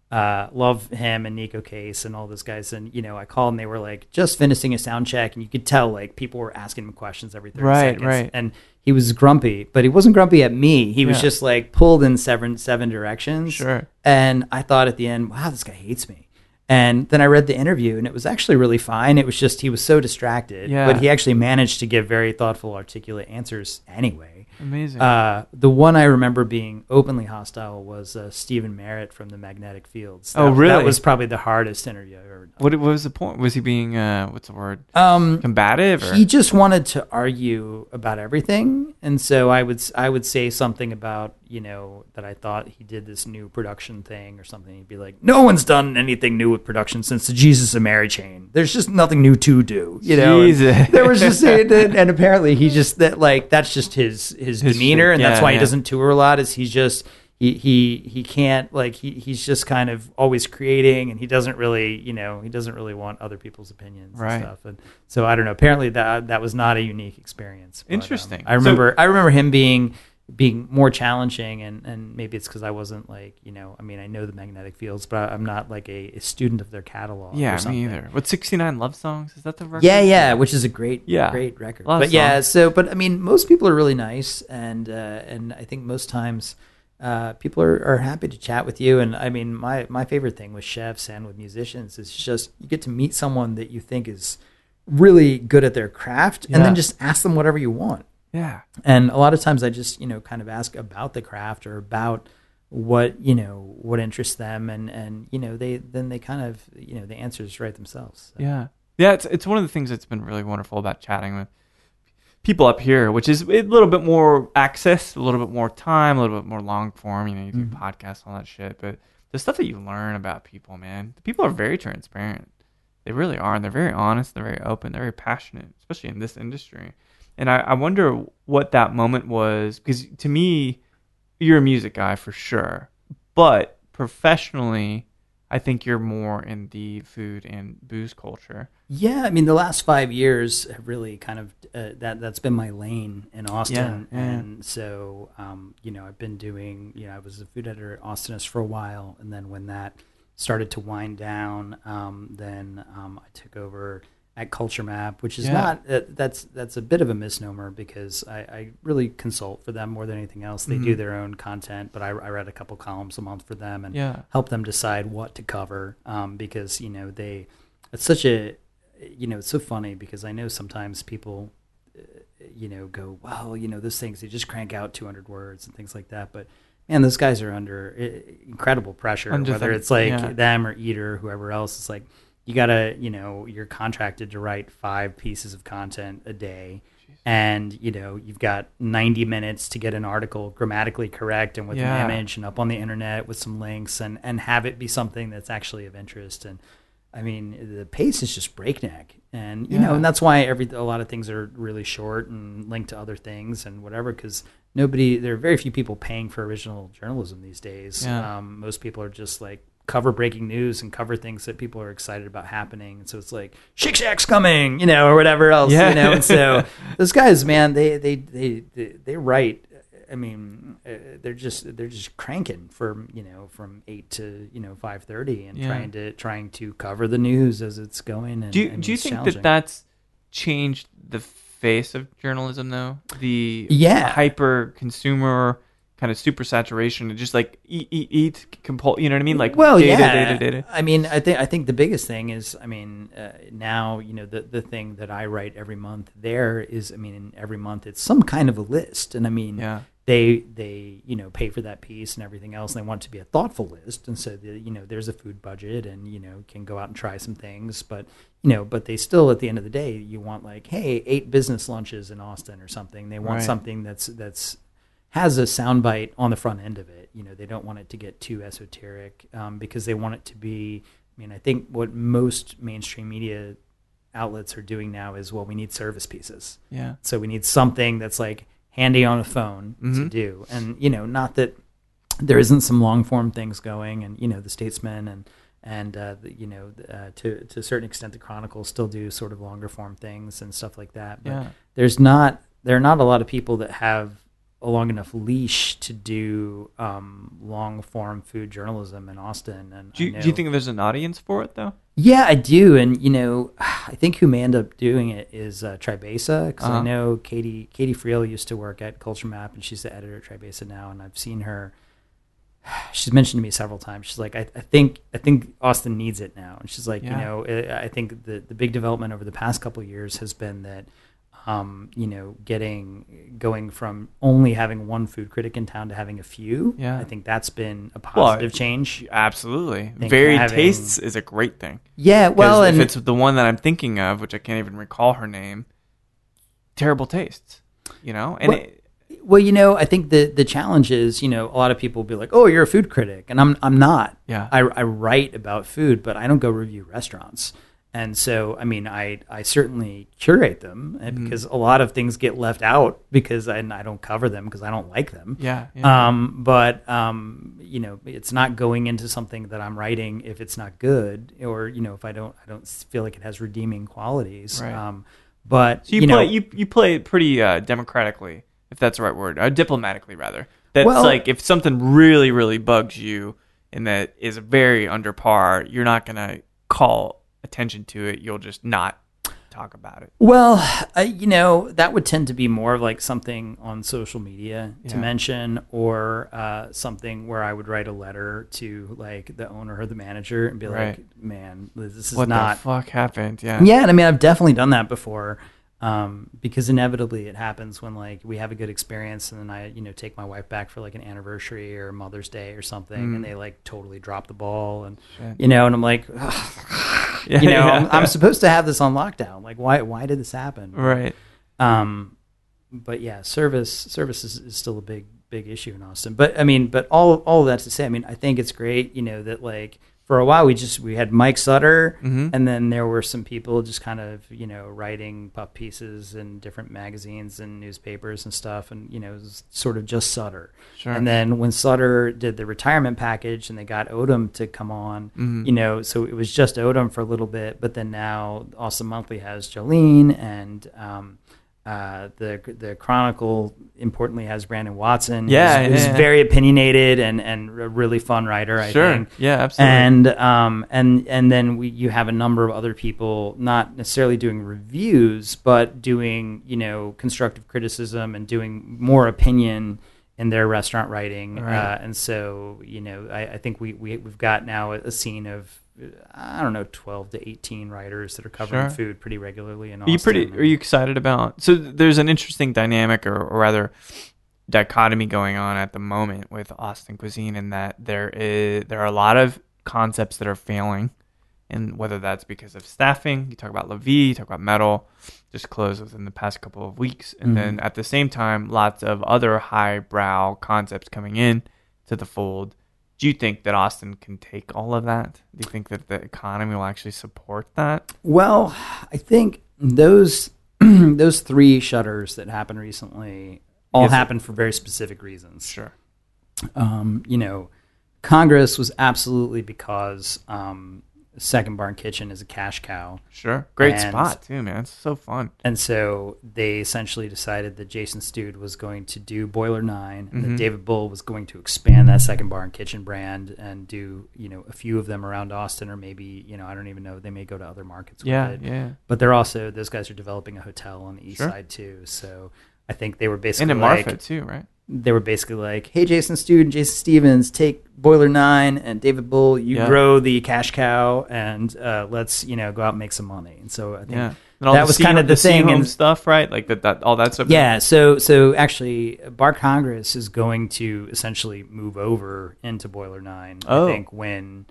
uh, love him and Neko Case and all those guys. And you know, I called and they were like just finishing a sound check, and you could tell like people were asking him questions every thirty Right, seconds. right. And he was grumpy, but he wasn't grumpy at me. He was Yeah. just like pulled in seven seven directions. Sure. And I thought at the end, wow, this guy hates me. And then I read the interview, and it was actually really fine. It was just he was so distracted, Yeah. but he actually managed to give very thoughtful, articulate answers anyway. Amazing. Uh, the one I remember being openly hostile was uh, Stephin Merritt from the Magnetic Fields. Oh, That- really? That was probably the hardest interview I've ever done. what, what was the point? Was he being uh, what's the word? Um, Combative? Or? he just wanted to argue about everything, and so I would I would say something about you know that I thought he did this new production thing or something. He'd be like, "No one's done anything new with production since the Jesus and Mary chain. There's just nothing new to do." You know, And there was just and, and apparently he just that like that's just his his, His demeanor, and that's Yeah, why he doesn't tour a lot. Is he's just he he he can't like he he's just kind of always creating and he doesn't really you know he doesn't really want other people's opinions Right. and stuff and so I don't know apparently that that was not a unique experience but, um, Interesting. I remember I remember him being being more challenging and and maybe it's because I wasn't like you know I mean I know the magnetic fields but I'm not like a, a student of their catalog or yeah, me either. What 69 love songs? Is that the record? Yeah, yeah, which is a great, Yeah. great record. A lot of But yeah, so but I mean, most people are really nice, and uh, and I think most times uh, people are, are happy to chat with you. And I mean, my my favorite thing with chefs and with musicians is just you get to meet someone that you think is really good at their craft, and then just ask them whatever you want. Yeah. And a lot of times I just, you know, kind of ask about the craft or about what, you know, what interests them and and you know, they then they kind of, you know, the answers write themselves. So. Yeah. Yeah, it's it's one of the things that's been really wonderful about chatting with people up here, which is a little bit more access, a little bit more time, a little bit more long form. You know, you do Mhm. podcasts, all that shit. But the stuff that you learn about people, man. The people are very transparent. They really are, and they're very honest. They're very open. They're very passionate, especially in this industry. And I, I wonder what that moment was because to me, you're a music guy for sure, but professionally, I think you're more in the food and booze culture. Yeah, I mean, the last five years have really kind of uh, that that's been my lane in Austin, Yeah, yeah. and so um, you know, I've been doing. You know, I was a food editor at Austinist for a while, and then when that started to wind down, um, then um, I took over at Culture Map, which is Yeah. not uh, that's that's a bit of a misnomer because I, I really consult for them more than anything else. They do Mhm. their own content, but I, I read a couple columns a month for them, and Yeah. help them decide what to cover um, because you know they it's such a you know it's so funny because i know sometimes people uh, you know go well you know those things they just crank out 200 words and things like that but man those guys are under uh, incredible pressure Under whether it's like yeah. them or eater or whoever else it's like you gotta you know you're contracted to write five pieces of content a day. And you know you've got 90 minutes to get an article grammatically correct and with Yeah. an image and up on the internet with some links and and have it be something that's actually of interest. And i mean the pace is just breakneck. And you know and that's why every a lot of things are really short and linked to other things and whatever because nobody there are very few people paying for original journalism these days. Yeah. um, most people are just like cover breaking news and cover things that people are excited about happening and so it's like shake shack's coming you know or whatever else Yeah. you know and so those guys man they they they they, they write i mean uh, they're just they're just cranking from you know from 8 to you know 5:30 and Yeah. trying to trying to cover the news as it's going and Do you, do you think that that's changed the face of journalism though? The Yeah. hyper consumer kind of super saturation and just like eat eat eat compul you know what I mean? Like well, data, yeah. data, data. I mean, I think I think the biggest thing is, I mean, uh, now you know the the thing that I write every month there is, I mean, in every month it's some kind of a list, and I mean, Yeah. they they you know pay for that piece and everything else, and they want it to be a thoughtful list, and so the, you know there's a food budget, and you know can go out and try some things, but you know, but they still at the end of the day, you want like, hey, eight business lunches in Austin or something. They want Right. something that's that's has a soundbite on the front end of it. You know, they don't want it to get too esoteric um, because they want it to be. I mean, I think what most mainstream media outlets are doing now is, well, we need service pieces. Yeah. So we need something that's like handy on a phone to Mhm. do. And you know, not that there isn't some long form things going, and you know, the Statesman and and uh, the, you know, uh, to to a certain extent, the Chronicles still do sort of longer form things and stuff like that. But Yeah. there's not there are not a lot of people that have a long enough leash to do um, long form food journalism in Austin. And Do you, do you think there's an audience for it though? yeah, I do, and you know, I think who may end up doing it is uh, Tribeza because Uh-huh. I know Katie Katie Friel used to work at Culture Map, and she's the editor at Tribeza now, and I've seen her. She's mentioned to me several times. She's like, I, I think I think Austin needs it now, and she's like, Yeah. you know, I I think the the big development over the past couple of years has been that. Um, you know, getting going from only having one food critic in town to having a few. Yeah. I think that's been a Well, positive change. Absolutely. Varied having- tastes is a great thing. Yeah, well, and if it's the one that I'm thinking of, which I can't even recall her name, terrible tastes. You know, and Well- it, Well, you know, I think the the challenge is, you know, a lot of people will be like, "Oh, you're a food critic," and I'm I'm not. Yeah. I, I write about food, but I don't go review restaurants. And so, I mean, I I certainly curate them Mm-hmm. because a lot of things get left out because I, and I don't cover them because I don't like them. yeah, yeah. Um, but um, you know, it's not going into something that I'm writing if it's not good, or you know, if I don't I don't feel like it has redeeming qualities. Right. Um, but so you, you play know, you you play pretty uh, democratically, if that's the right word, uh, diplomatically rather. That's Well- like if something really really bugs you and that is very under par, you're not gonna call attention to it. You'll just not talk about it. Well, uh, you know, that would tend to be more of like something on social media to mention, or uh, something where I would write a letter to like the owner or the manager and be Right. like, "Man, this is What not." the fuck happened? Yeah. yeah, and I mean, I've definitely done that before, um, because inevitably it happens when like we have a good experience, and then I, you know, take my wife back for like an anniversary or Mother's Day or something, Mm. and they like totally drop the ball, and Shit. you know, and I'm like, Yeah, you know, yeah. I'm, supposed to have this on lockdown. Like, why? Why did this happen? Right. Um, but yeah, service service is, is still a big big issue in Austin. But I mean, but all all of that to say, I mean, I think it's great, you know, that like for a while we just we had Mike Sutter, Mhm. and then there were some people just kind of you know writing puff pieces in different magazines and newspapers and stuff, and you know, it was sort of just Sutter. Sure. And then when Sutter did the retirement package and they got Odam to come on, Mhm. you know, so it was just Odam for a little bit, but then now Austin Monthly has Jolene and um, uh, the the Chronicle importantly has Brandon Watson. Yeah, who's, who's yeah, yeah. very opinionated and and a really fun writer. I sure. think. Yeah, absolutely. And um and and then we you have a number of other people not necessarily doing reviews, but doing you know constructive criticism and doing more opinion in their restaurant writing. Right. Uh, and so you know I, I think we, we we've got now a, a scene of I don't know twelve to eighteen writers that are covering Sure. food pretty regularly. In Are you pretty? Are you excited about? So there's an interesting dynamic, or, or rather, dichotomy going on at the moment with Austin cuisine, in that there is there are a lot of concepts that are failing, and whether that's because of staffing. You talk about La V, you talk about Mettle, just closed within the past couple of weeks, and then mm-hmm. at the same time, lots of other highbrow concepts coming in to the fold. Do you think that Austin can take all of that? Do you think that the economy will actually support that? Well, I think those those three shutters that happened recently all Yes. happened for very specific reasons. Sure. Um, you know, Congress was absolutely because um, Second Bar and Kitchen is a cash cow. Sure. Great And- spot too, man. It's so fun. And so they essentially decided that Jason Stude was going to do Boiler 9 and Mhm. that David Bull was going to expand that Second Bar and Kitchen brand and do, you know, a few of them around Austin or maybe, you know, I don't even know, they may go to other markets with Yeah, it. yeah. But they're also those guys are developing a hotel on the east Sure. side too. So I think they were And basically in like Marfa too, right? They were basically like, "Hey, Jason Stude and Jason Stevens, take Boiler Nine and David Bull. You Yeah. grow the cash cow, and uh, let's you know go out and make some money." And so I think Yeah. That was kind of the sea thing. And stuff, right? Like that, that all that stuff. yeah, so so actually, Bar Congress is going to essentially move over into Boiler Nine. Oh. I think when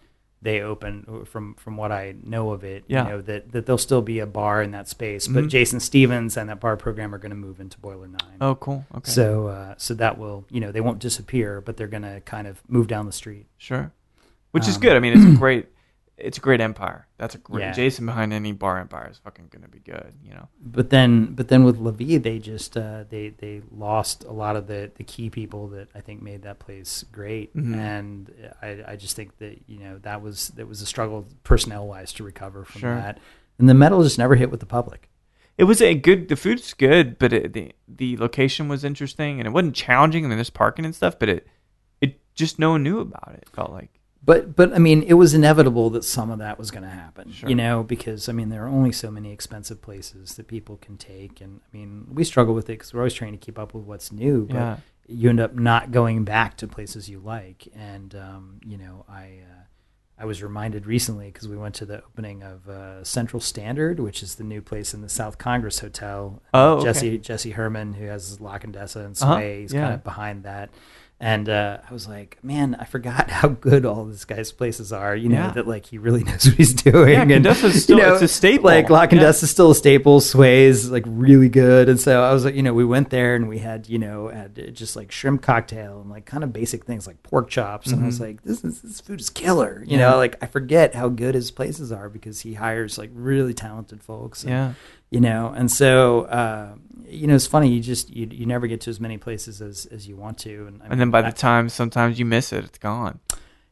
they open, from from what I know of it, Yeah. you know that that there'll still be a bar in that space, but Mhm. Jason Stevens and that bar program are going to move into Boiler Nine. Oh, cool. Okay. So uh, so that will you know they won't disappear, but they're going to kind of move down the street. sure. Which is Um, good. I mean, it's a great, it's a great empire. That's a great Yeah. Jason behind any bar empire is fucking gonna be good. You know. But then but then with La V, they just uh, they they lost a lot of the the key people that I think made that place great, Mhm. and I I just think that you know that was that was a struggle personnel wise to recover from Sure. that, and the Mettle just never hit with the public. It was a good. The food's good, but it, the the location was interesting, and it wasn't challenging. and there's parking and stuff, but it it just no one knew about it. it felt like. But but I mean, it was inevitable that some of that was going to happen, Sure. you know, because I mean, there are only so many expensive places that people can take, and I mean, we struggle with it because we're always trying to keep up with what's new. But Yeah. you end up not going back to places you like, and um, you know, I uh, I was reminded recently because we went to the opening of uh, Central Standard, which is the new place in the South Congress Hotel. Oh, okay. Jesse Jesse Herman, who has La Condesa and Uh-huh, Sway, he's yeah. kind of behind that. And uh, I was like, man, I forgot how good all this guy's places are. You know Yeah. that like he really knows what he's doing. Yeah, and Condesa's still- it's a staple. Like Lock and Yeah. Dessa is still a staple. Sway's like really good. And so I was like, you know, we went there and we had you know had just like shrimp cocktail and like kind of basic things like pork chops. And I was Mhm. like, this is this food is killer. You Yeah. know, like I forget how good his places are because he hires like really talented folks. And, Yeah. You know and so uh, you know it's funny you just you, you never get to as many places as as you want to and, I And then by the time sometimes you miss it, it's gone.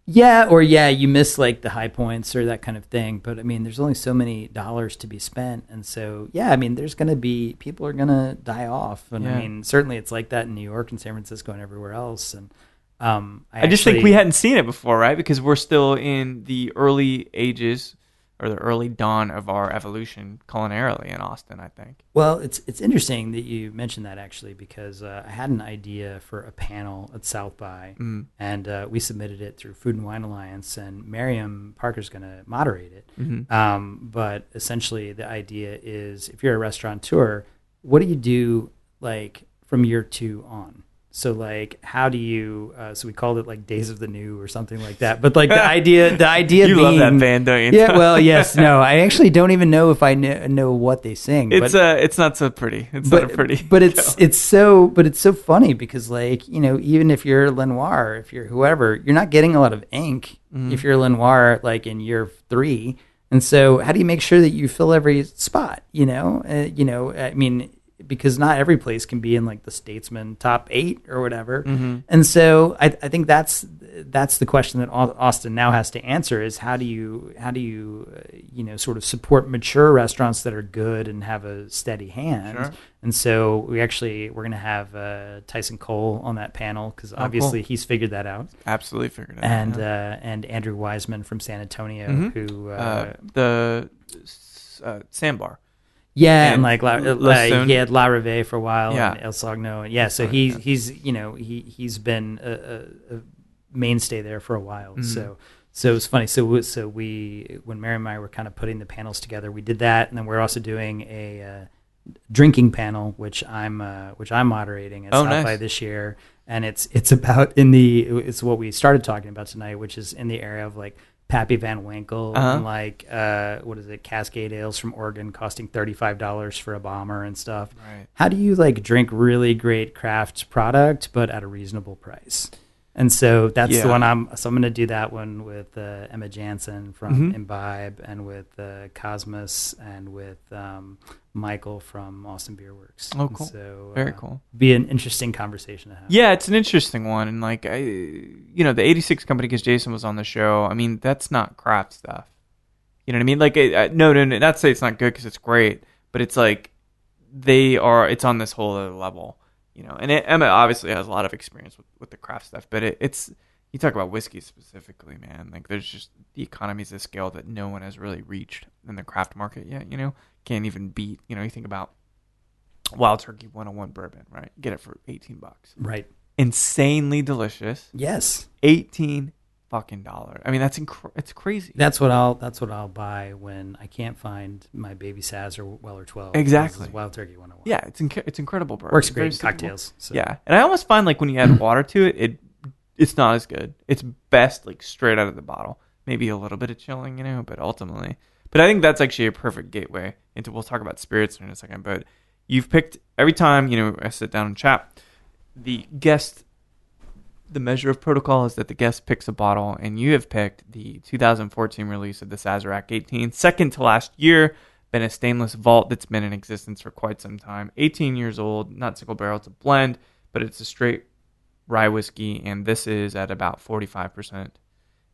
yeah or yeah you miss like the high points or that kind of thing but i mean there's only so many dollars to be spent and so yeah i mean there's gonna be people are gonna die off and Yeah. i mean certainly it's like that in new york and san francisco and everywhere else and um i, I, just think we hadn't seen it before, right? Because we're still in the early ages or the early dawn of our evolution culinarily in Austin, I think. Well, it's it's interesting that you mentioned that actually because uh, I had an idea for a panel at South by, Mm. and uh, we submitted it through Food and Wine Alliance, and Mariam Parker's going to moderate it. Mhm. Um, but essentially, the idea is if you're a restaurateur, what do you do like from year two on? So like, how do you? Uh, so we called it like Days of the New or something like that. But like the idea, the idea You being, love that band, don't you? Yeah, well, yes, no, I actually don't even know if I kn- know what they sing. it's but, uh, it's not so pretty. It's but not a pretty. but it's it's so but it's so funny because like you know even if you're Lenoir, if you're whoever, you're not getting a lot of ink Mm-hmm. if you're Lenoir like in year three. And so, how do you make sure that you fill every spot? You know, uh, you know, I mean, because not every place can be in like the Statesman top eight or whatever. Mm-hmm. And so, I, I think that's that's the question that Austin now has to answer: is how do you how do you uh, you know sort of support mature restaurants that are good and have a steady hand? Sure. And so we actually we're going to have uh, Tyson Cole on that panel because Oh, cool. obviously he's figured that out, Absolutely figured it out. and yeah. uh, and Andrew Weissman from San Antonio Mhm. who uh, uh, the uh, sandbar. Yeah and and like La, La uh, Sun. he had Le Rêve for a while Yeah. and Il Sogno and yeah so Right, he's yeah. he's you know he he's been a, a, a mainstay there for a while Mhm. so so it was funny so we- so we when Mary and I were kind of putting the panels together we did that and then we're also doing a uh, drinking panel which I'm uh, which I'm moderating at Oh, South nice. by this year and it's it's about in the it's what we started talking about tonight which is in the area of like Pappy Van Winkle Uh-huh. and like uh, what is it Cascade Ales from Oregon costing thirty five dollars for a bomber and stuff Right. how do you like drink really great craft product but at a reasonable price and so that's Yeah. the one i'm so i'm going to do that one with uh, emma jansen from Mhm. imbibe and with uh, Kosmas and with um, michael from austin beer works Oh, And cool. so Very uh, cool. be an interesting conversation to have Yeah, it's an interesting one, and like I, you know, the '86 company because Jason was on the show. I mean, that's not craft stuff. You know what I mean? Like, I, I, no, no, no, not to say it's not good because it's great, but it's like they are. It's on this whole other level, you know. And it, Emma obviously has a lot of experience with, with the craft stuff, but it, it's you talk about whiskey specifically, man. Like, there's just the economies of scale that no one has really reached in the craft market yet. You know, can't even beat. You know, you think about Wild Turkey 101 bourbon, right? Get it for 18 bucks right insanely delicious. yes Eighteen fucking dollar. I mean, that's inc- it's crazy. that's what i'll that's what i'll buy when i can't find my baby saz or weller 12 Exactly. Wild turkey 101 yeah, it's inc- it's incredible. Bourbon. works It's great cocktails so. Yeah, and I almost find like when you add water to it, it it's not as good. It's best like straight out of the bottle. Maybe a little bit of chilling, you know, but ultimately, but I think that's actually a perfect gateway into. We'll talk about spirits in a second, but you've picked every time you know I sit down and chat. The guest, the measure of protocol is that the guest picks a bottle, and you have picked the 2014 release of the Sazerac 18, second to last year. Been a stainless vault that's been in existence for quite some time. 18 years old, not single barrel, it's a blend, but it's a straight rye whiskey, and this is at about 45%.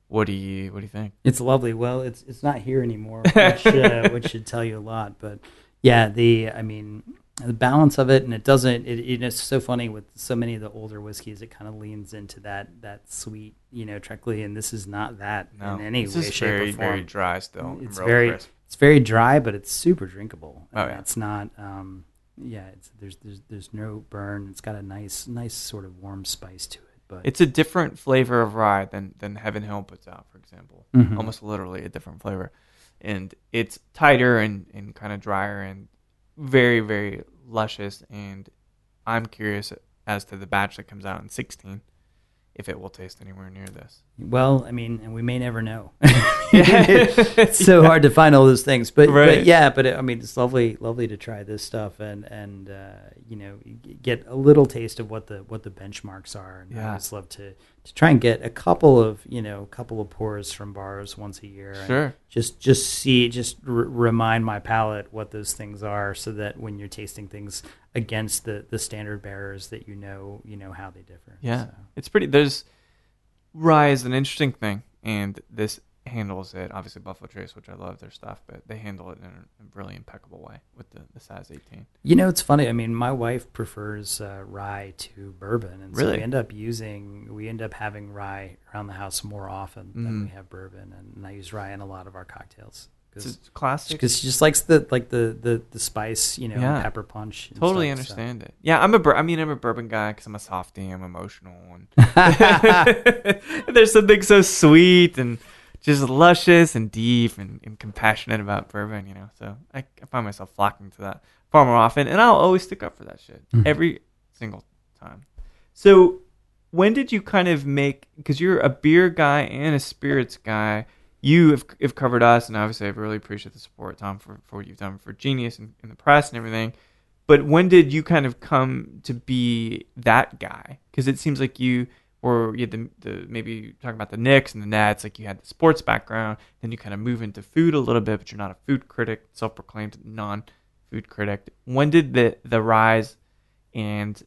What do you what do you think? It's lovely. Well, it's it's not here anymore, which uh, which should tell you a lot. But yeah, the I mean the balance of it, and it doesn't. It, it- it's so funny with so many of the older whiskeys. It kind of leans into that that sweet, you know, treacly, and this is not that No, in any way, shape, very or form. very dry still. it's very crisp. it's very dry, but it's super drinkable. Oh, yeah. it's not. Um, yeah, it's there's there's there's no burn. It's got a nice nice sort of warm spice to it. But It's a different flavor of rye than than Heaven Hill puts out, for example. Mhm. Almost literally a different flavor, and it's tighter and and kind of drier and very very luscious. And I'm curious as to the batch that comes out in 16, if it will taste anywhere near this. Well, I mean, and we may never know. it's so hard to find all those things, but, Right. but yeah, but it, I mean, it's lovely, lovely to try this stuff and and uh, you know get a little taste of what the what the benchmarks are. And I Yeah. always love to to try and get a couple of you know a couple of pours from bars once a year. Sure. Just just see, just r- remind my palate what those things are, so that when you're tasting things against the the standard bearers, that you know you know how they differ. Yeah, So. it's pretty. There's rye is an interesting thing, and this handles it. Obviously, Buffalo Trace, which I love their stuff, but they handle it in a really impeccable way with the the Saz 18. You know, it's funny. I mean, my wife prefers uh, rye to bourbon, and so we end up using we end up having rye around the house more often than Mhm. we have bourbon, and I use rye in a lot of our cocktails because a classic. she just likes the like the the, the spice, you know, Yeah. pepper punch. and Totally stuff, so. understand it. Yeah, I'm a. bur- I mean, I'm a bourbon guy because I'm a softie. I'm emotional, and there's something so sweet and just luscious and deep and, and compassionate about bourbon. You know, so I, I find myself flocking to that far more often, and I'll always stick up for that shit Mhm. every single time. So, when did you kind of make? Because you're a beer guy and a spirits guy. You have, have covered us, and obviously, I really appreciate the support, Tom, for, for what you've done for Genius and in the press and everything. But when did you kind of come to be that guy? Because it seems like you or you had the, the maybe talking about the Knicks and the Nets, like you had the sports background, then you kind of move into food a little bit, but you're not a food critic, self-proclaimed non-food critic. When did the the rise and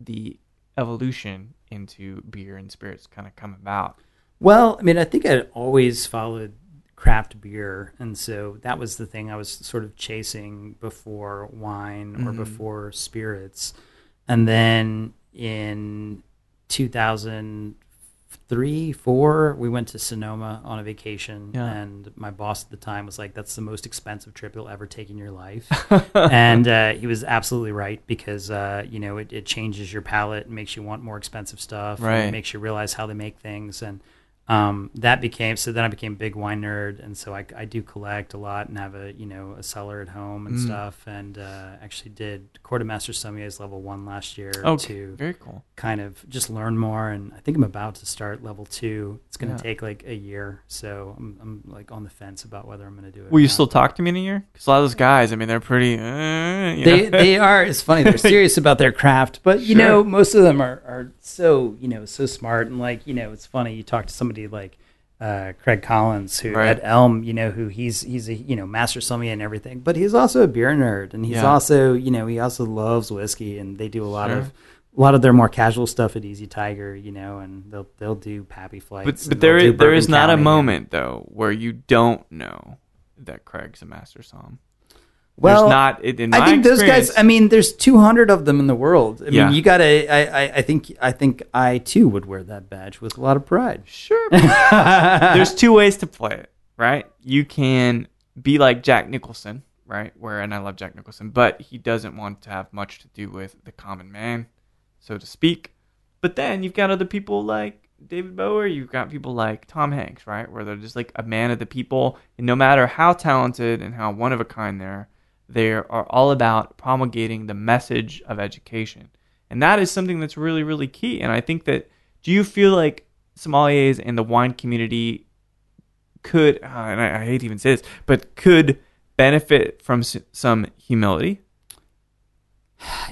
the evolution into beer and spirits kind of come about? Well, I mean, I think I always followed craft beer, and so that was the thing I was sort of chasing before wine or Mhm. before spirits, and then in 2003 4 we went to sonoma on a vacation Yeah. and my boss at the time was like that's the most expensive trip you'll ever take in your life and uh, he was absolutely right because uh, you know it, it changes your palate and makes you want more expensive stuff Right. makes you realize how they make things and um, that became so then I became a big wine nerd and so I, I do collect a lot and have a you know a cellar at home and Mm. stuff and uh, actually did Court of Master Sommeliers level one last year Oh, to very cool. kind of just learn more and i think i'm about to start level two it's going to Yeah. take like a year so I'm, I'm like on the fence about whether i'm going to do it Will you not. still talk to me in a year? Because a lot of those guys, I mean, they're pretty. Uh, they, they are it's funny they're serious about their craft but you Sure. know most of them are, are so you know so smart and like you know it's funny you talk to somebody like uh, Craig Collins, who Right. at Elm, you know, who he's he's a you know master sommelier and everything, but he's also a beer nerd, and he's Yeah. also you know he also loves whiskey, and they do a lot Sure. of a lot of their more casual stuff at Easy Tiger, you know, and they'll they'll do pappy flights. but but there is, there is not a moment though where you don't know that Craig's a master som. Well, There's not in my I think those guys. I mean, there's 200 of them in the world. I Yeah. mean, you gotta. I, I, I think. I think I too would wear that badge with a lot of pride. Sure. There's two ways to play it, right? You can be like Jack Nicholson, right? Where and I love Jack Nicholson, but he doesn't want to have much to do with the common man, so to speak. But then you've got other people like David Bowie, you've got people like Tom Hanks, right? Where they're just like a man of the people, and no matter how talented and how one of a kind they're, they are all about promulgating the message of education. And that is something that's really, really key. And I think that, do you feel like sommeliers and the wine community could, uh, and I, I hate to even say this, but could benefit from s- some humility?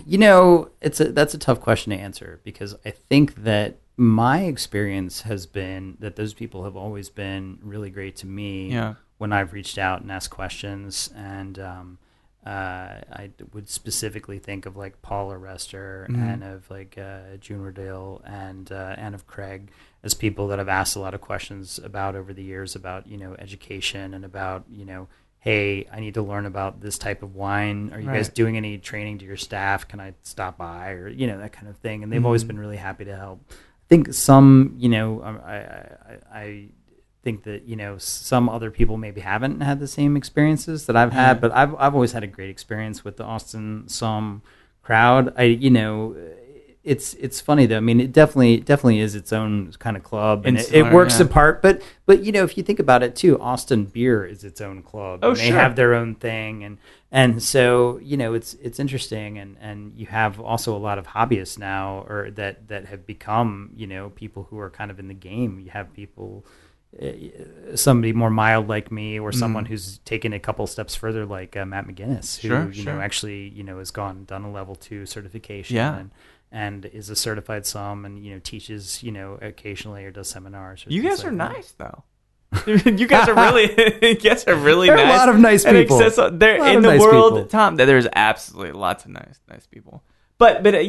You know, it's a that's a tough question to answer because I think that my experience has been that those people have always been really great to me Yeah. when I've reached out and asked questions. And um, uh, I would specifically think of like Paula Rester Mhm. and of like uh, June Rodil and uh, and of Craig as people that I've asked a lot of questions about over the years about you know education and about you know hey I need to learn about this type of wine. Are you guys doing any training to your staff? Can I stop by or you know that kind of thing? And they've always Mhm. been really happy to help. I think some you know um, I, I I think that you know some other people maybe haven't had the same experiences that I've had, Mhm. but I've I've always had a great experience with the Austin Somm crowd. I you know it's it's funny though. I mean, it definitely definitely is its own kind of club, and it, it works yeah. apart. But but you know, if you think about it too, Austin Beer is its own club. Oh, and they sure. have their own thing, and and so you know, it's it's interesting, and and you have also a lot of hobbyists now, or that that have become you know people who are kind of in the game. You have people. Uh, Somebody more mild like me, or someone Mm. who's taken a couple steps further, like uh, Matt McGinnis, who Sure, you sure. know actually you know has gone done a level two certification, Yeah. and and is a certified som, and you know teaches you know occasionally or does seminars. Or You guys are that. nice, though. you guys are really, you guys are really There are a lot of nice people. there in the nice world, people. Tom. There's absolutely lots of nice, nice people. But but uh,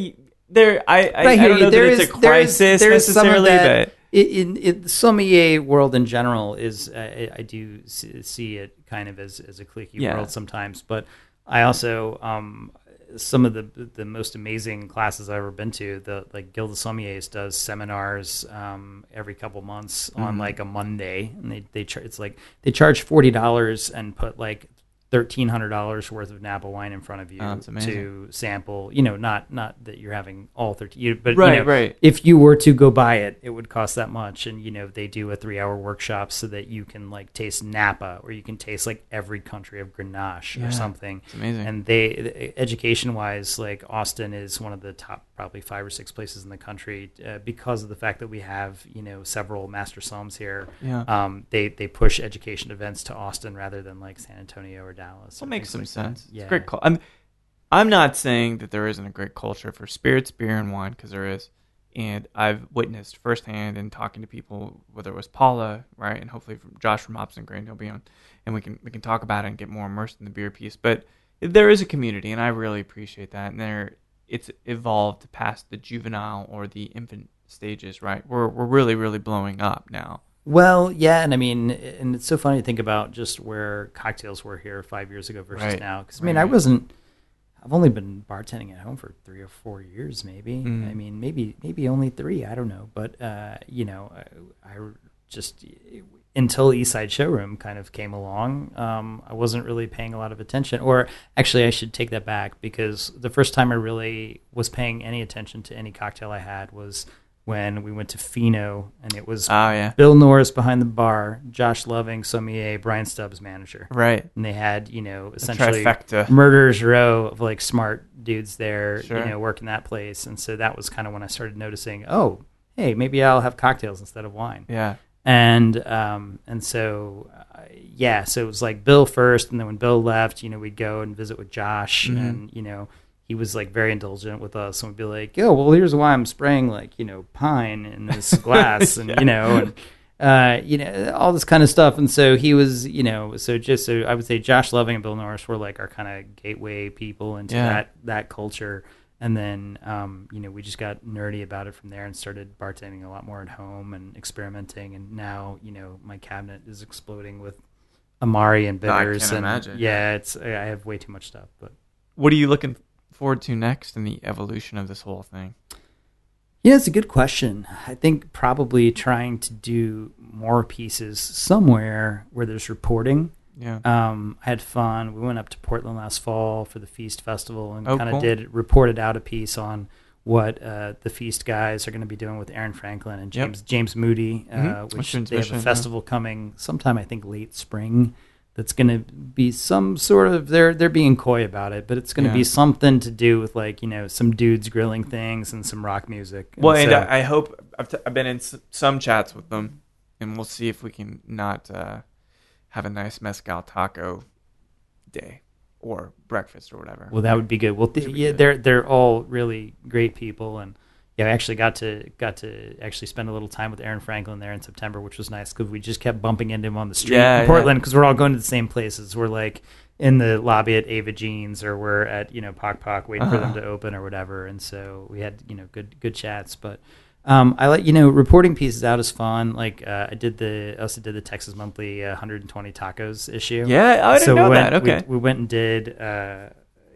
there, I I, I I don't know There that is- it's a there is- crisis there is some of necessarily, that- but in, in the sommelier world in general is uh, I, I do see it kind of as, as a cliquey Yeah. world sometimes, but I also um, some of the the most amazing classes I've ever been to. The like Guild of Sommeliers does seminars um, every couple months on Mhm. like a Monday, and they they char- it's like they charge forty dollars and put like thirteen hundred dollars worth of Napa wine in front of you Oh, to sample. You know, not not that you're having all thirteen, but Right, you know, right. If you were to go buy it, it would cost that much. And you know, they do a three hour workshop so that you can like taste Napa or you can taste like every country of Grenache Yeah, or something. It's amazing. And they, education wise, like Austin is one of the top probably five or six places in the country uh, because of the fact that we have you know several master somms here. Yeah. Um, they they push education events to Austin rather than like San Antonio or Dallas. Well, makes some like sense. Yeah. It's great cul- I'm, I'm not saying that there isn't a great culture for spirits, beer, and wine because there is, and I've witnessed firsthand in talking to people, whether it was Paula, right, and hopefully from Josh from Hops and Grain, he'll be on, and we can we can talk about it and get more immersed in the beer piece. But there is a community, and I really appreciate that. And there, it's evolved past the juvenile or the infant stages, right? We're we're really really blowing up now. Well, yeah, and I mean, and it's so funny to think about just where cocktails were here five years ago versus Right. now. Because I mean, Right, I wasn't. I've only been bartending at home for three or four years, maybe. Mm. I mean, maybe maybe only three. I don't know, but uh, you know, I, I just until Eastside Showroom kind of came along, um, I wasn't really paying a lot of attention. Or actually, I should take that back because the first time I really was paying any attention to any cocktail I had was when we went to Fino, and it was Oh yeah, Bill Norris behind the bar, Josh Loving, sommelier, Brian Stubbs, manager. right. And they had, you know, A essentially murderers row of like smart dudes there, Sure. you know, working that place. And so that was kind of when I started noticing, oh, hey, maybe I'll have cocktails instead of wine. Yeah. And um, and so uh, yeah, so it was like Bill first, and then when Bill left, you know, we'd go and visit with Josh, Mhm. and you know, he was like very indulgent with us, and we'd be like, "Yo, well, here's why I'm spraying like you know pine in this glass, and you know, and uh, you know, all this kind of stuff." And so he was, you know, so just so I would say Josh Loving and Bill Norris were like our kind of gateway people into Yeah. that that culture. And then, um, you know, we just got nerdy about it from there and started bartending a lot more at home and experimenting. And now, you know, my cabinet is exploding with Amari and I can bitters. and imagine, yeah, it's I have way too much stuff. But What are you looking forward to next in the evolution of this whole thing? yeah, it's a good question. I think probably trying to do more pieces somewhere where there's reporting. Yeah. Um, I had fun. We went up to Portland last fall for the Feast Festival and Oh, kind of cool. did reported out a piece on what uh, the Feast guys are going to be doing with Aaron Franklin and Yep. James James Moody, uh, Mhm. which they have a yeah. festival coming sometime I think late spring. That's going to be some sort of they're they're being coy about it, but it's going to Yeah. be something to do with like you know some dudes grilling things and some rock music. Well, and so- I, I hope I've, t- I've been in s- some chats with them, and we'll see if we can not uh, have a nice mezcal taco day or breakfast or whatever. Well, that would be good. Well, th- yeah, good. they're they're all really great people, and yeah, I actually got to got to actually spend a little time with Aaron Franklin there in September, which was nice because we just kept bumping into him on the street Yeah, in Portland because we're all going to the same places. We're like in the lobby at Ava Gene's, or we're at you know Pok Pok waiting for them Uh-huh. to open or whatever, and so we had you know good good chats, but. Um, I like you know reporting pieces out is fun. Like uh, I did the I also did the Texas Monthly uh, 120 tacos issue yeah, I didn't so know we that. went, Okay. we, we went and did. Uh,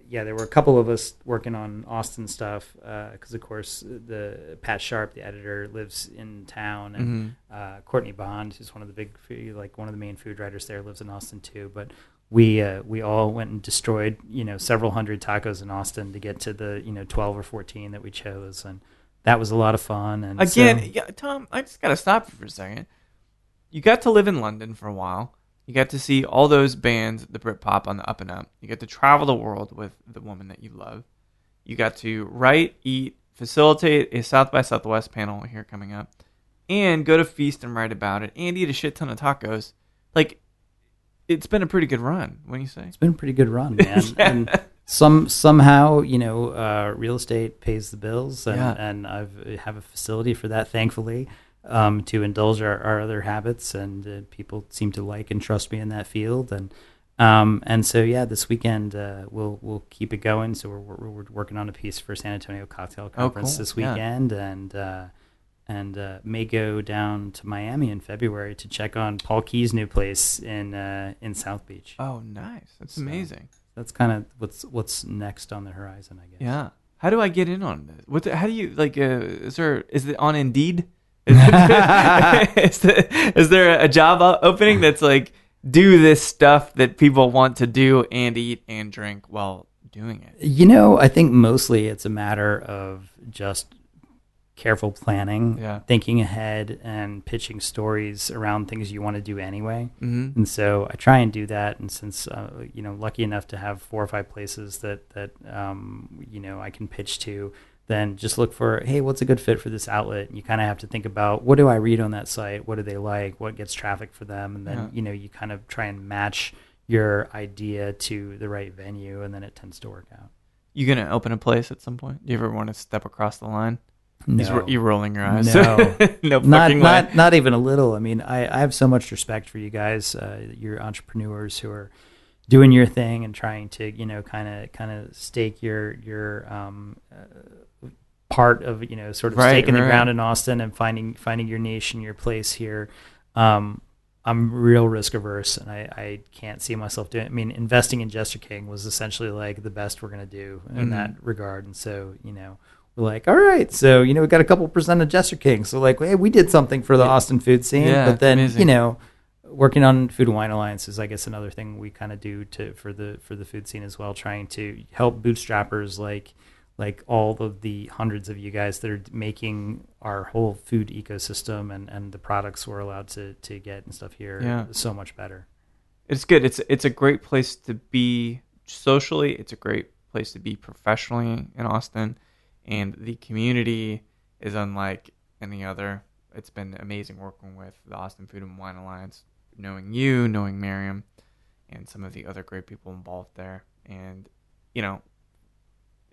yeah, there were a couple of us working on Austin stuff because, of course, the Pat Sharpe, the editor, lives in town, and Mhm. uh, Courtney Bond, who's one of the big, like one of the main food writers there, lives in Austin too. But we uh, we all went and destroyed, you know, several hundred tacos in Austin to get to the you know twelve or fourteen that we chose, and that was a lot of fun. And Again, so- yeah, Tom, I just got to stop you for a second. You got to live in London for a while. You get to see all those bands, the Britpop on the up and up. You get to travel the world with the woman that you love. You got to write, eat, facilitate a South by Southwest panel here coming up, and go to Feast and write about it, and eat a shit ton of tacos. Like, it's been a pretty good run. What do you say? it's been a pretty good run, man. Yeah. And some somehow, you know, uh, real estate pays the bills, and, Yeah. and I've have a facility for that, thankfully, um, to indulge our, our other habits, and uh, people seem to like and trust me in that field, and um, and so yeah, this weekend uh, we'll we'll keep it going. So we're, we're we're working on a piece for San Antonio Cocktail Conference cool. this Yeah. weekend, and. Uh, and uh, may go down to Miami in February to check on Paul Qui's new place in uh, in South Beach Oh, nice. That's So- amazing. that's kind of what's what's next on the horizon, I guess. Yeah. How do I get in on this? What? The, how do you like? Uh, is there? Is it on Indeed? Is, it, is, the, is there a job opening that's like do this stuff that people want to do and eat and drink while doing it? You know, I think mostly it's a matter of just careful planning, Yeah. thinking ahead, and pitching stories around things you want to do anyway. Mm-hmm. And so I try and do that. And since uh, you know, lucky enough to have four or five places that that um, you know I can pitch to, then just look for hey, what's a good fit for this outlet? and You kind of have to think about what do I read on that site? What do they like? What gets traffic for them? And then Yeah. you know you kind of try and match your idea to the right venue, and then it tends to work out. You gonna open a place at some point? Do you ever want to step across the line? No. You're rolling your eyes. No. no not not not even a little. I mean, I, I have so much respect for you guys, uh, you're entrepreneurs who are doing your thing and trying to you know kind of kind of stake your your um, uh, part of you know sort of Right, staking the ground in Austin and finding finding your niche and your place here. Um, I'm real risk averse, and I, I can't see myself doing. I mean, investing in Jester King was essentially like the best we're gonna do in Mhm. that regard, and so you know we're like, all right, so you know we got a couple percent of Jester King, so like, hey, we did something for the Yeah. Austin food scene, Yeah, but then amazing. you know, working on Food and Wine Alliance is, I guess, another thing we kind of do to for the for the food scene as well, trying to help bootstrappers like like all of the hundreds of you guys that are making our whole food ecosystem and, and the products we're allowed to, to get and stuff here Yeah. so much better. It's good. It's it's a great place to be socially. It's a great place to be professionally in Austin, and the community is unlike any other. It's been amazing working with the Austin Food and Wine Alliance, knowing you, knowing Mariam, and some of the other great people involved there. And you know,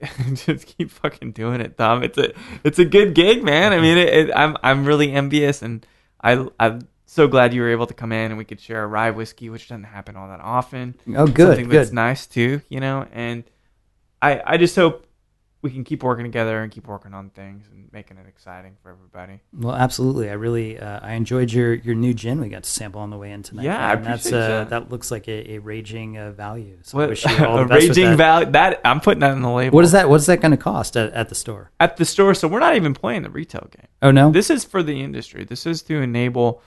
just keep fucking doing it, Tom. It's a it's a good gig, man. I mean, it, it, I'm I'm really envious, and I I'm so glad you were able to come in and we could share a rye whiskey, which doesn't happen all that often. Oh, good, Something that's good. nice too, you know. And I I just hope we can keep working together and keep working on things and making it exciting for everybody. Well, absolutely. I really uh, I enjoyed your, your new gin we got to sample on the way in tonight. Yeah, I and that's appreciate uh, that. that looks like a, a raging uh, value. So I wish you all a raging that. value that I'm putting that in the label. What is that? What is that going to cost at, at the store? at the store? So we're not even playing the retail game. Oh no, This is for the industry. This is to enable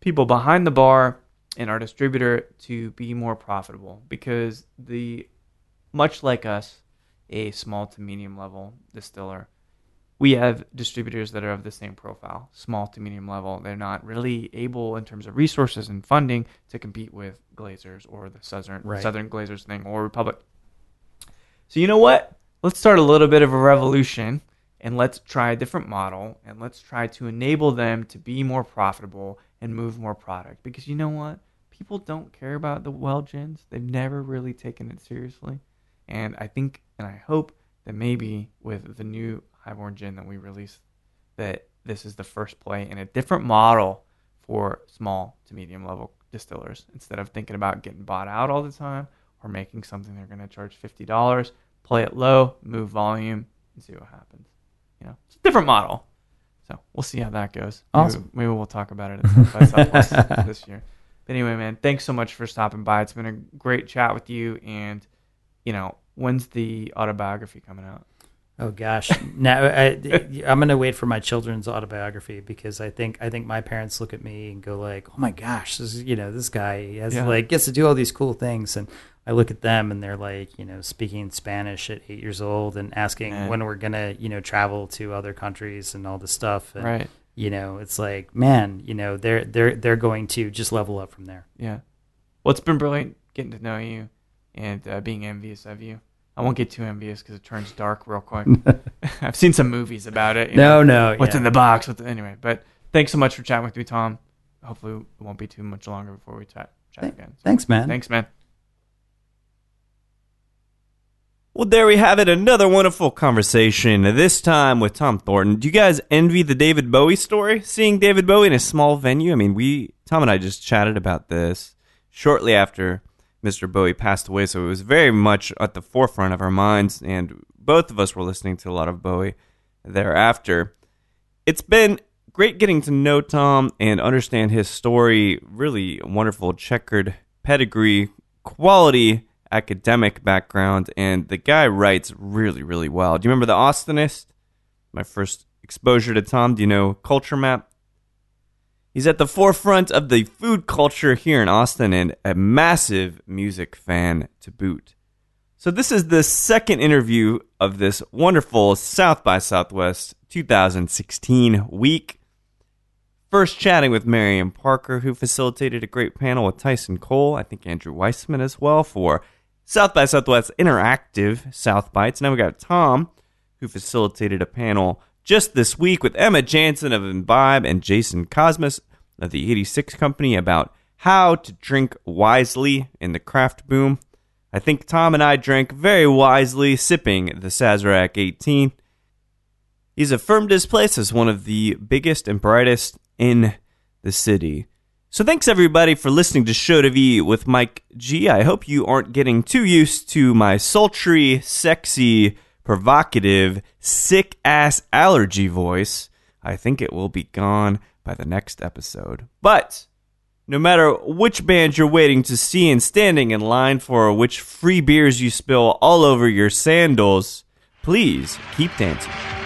people behind the bar and our distributor to be more profitable because the much like us, a small to medium level distiller, we have distributors that are of the same profile, small to medium level. They're not really able in terms of resources and funding to compete with Glazers or the Southern Right. Southern Glazers thing or Republic. So you know what? Let's start a little bit of a revolution and let's try a different model and let's try to enable them to be more profitable and move more product because you know what? People don't care about the well gins. They've never really taken it seriously. And I think and I hope that maybe with the new Highborn gin that we released that this is the first play in a different model for small to medium level distillers. Instead of thinking about getting bought out all the time or making something they're going to charge $50 play it low move volume and see what happens. You know it's a different model. So we'll see how that goes. Maybe- Awesome. maybe, we'll talk about it at South Southwest this year. But anyway man thanks so much for stopping by. It's been a great chat with you and you know when's the autobiography coming out Oh gosh, now I, I'm going to wait for my children's autobiography because I think I think my parents look at me and go like, "Oh my gosh, this is, you know this guy has Yeah. like gets to do all these cool things," and I look at them and they're like, you know, speaking Spanish at eight years old and asking Man. when we're gonna you know travel to other countries and all this stuff. And, right You know, it's like, man, you know, they're they're they're going to just level up from there. Yeah. Well, it's been brilliant getting to know you and uh, being envious of you. I won't get too envious because it turns dark real quick. I've seen some movies about it. you No, know, no, What's yeah. in the box? What the, anyway, but thanks so much for chatting with me, Tom. Hopefully, it won't be too much longer before we chat, chat Th- again. So, Thanks, man. Thanks, man. Well, there we have it. Another wonderful conversation. This time with Tom Thornton. Do you guys envy the David Bowie story? Seeing David Bowie in a small venue? I mean, we, Tom and I just chatted about this shortly after Mr. Bowie passed away. So it was very much at the forefront of our minds. And both of us were listening to a lot of Bowie thereafter. It's been great getting to know Tom and understand his story. Really wonderful, checkered pedigree, quality academic background, and the guy writes really, really well. Do you remember The Austinist? My first exposure to Tom. Do you know Culture Map? He's at the forefront of the food culture here in Austin and a massive music fan to boot. So, this is the second interview of this wonderful South by Southwest 2016 week. First, chatting with Mariam Parker, who facilitated a great panel with Tyson Cole, I think Andrew Weissman as well, for South by Southwest Interactive South Bites. Now we got Tom, who facilitated a panel just this week with Emma Jansen of Imbibe and Jason Kosmas of the 86 Company about how to drink wisely in the craft boom. I think Tom and I drank very wisely, sipping the Sazerac 18. He's affirmed his place as one of the biggest and brightest in the city. So thanks everybody for listening to Show to V with Mike G. I hope you aren't getting too used to my sultry, sexy, provocative, sick ass allergy voice. I think it will be gone by the next episode. But no matter which band you're waiting to see and standing in line for, or which free beers you spill all over your sandals, please keep dancing.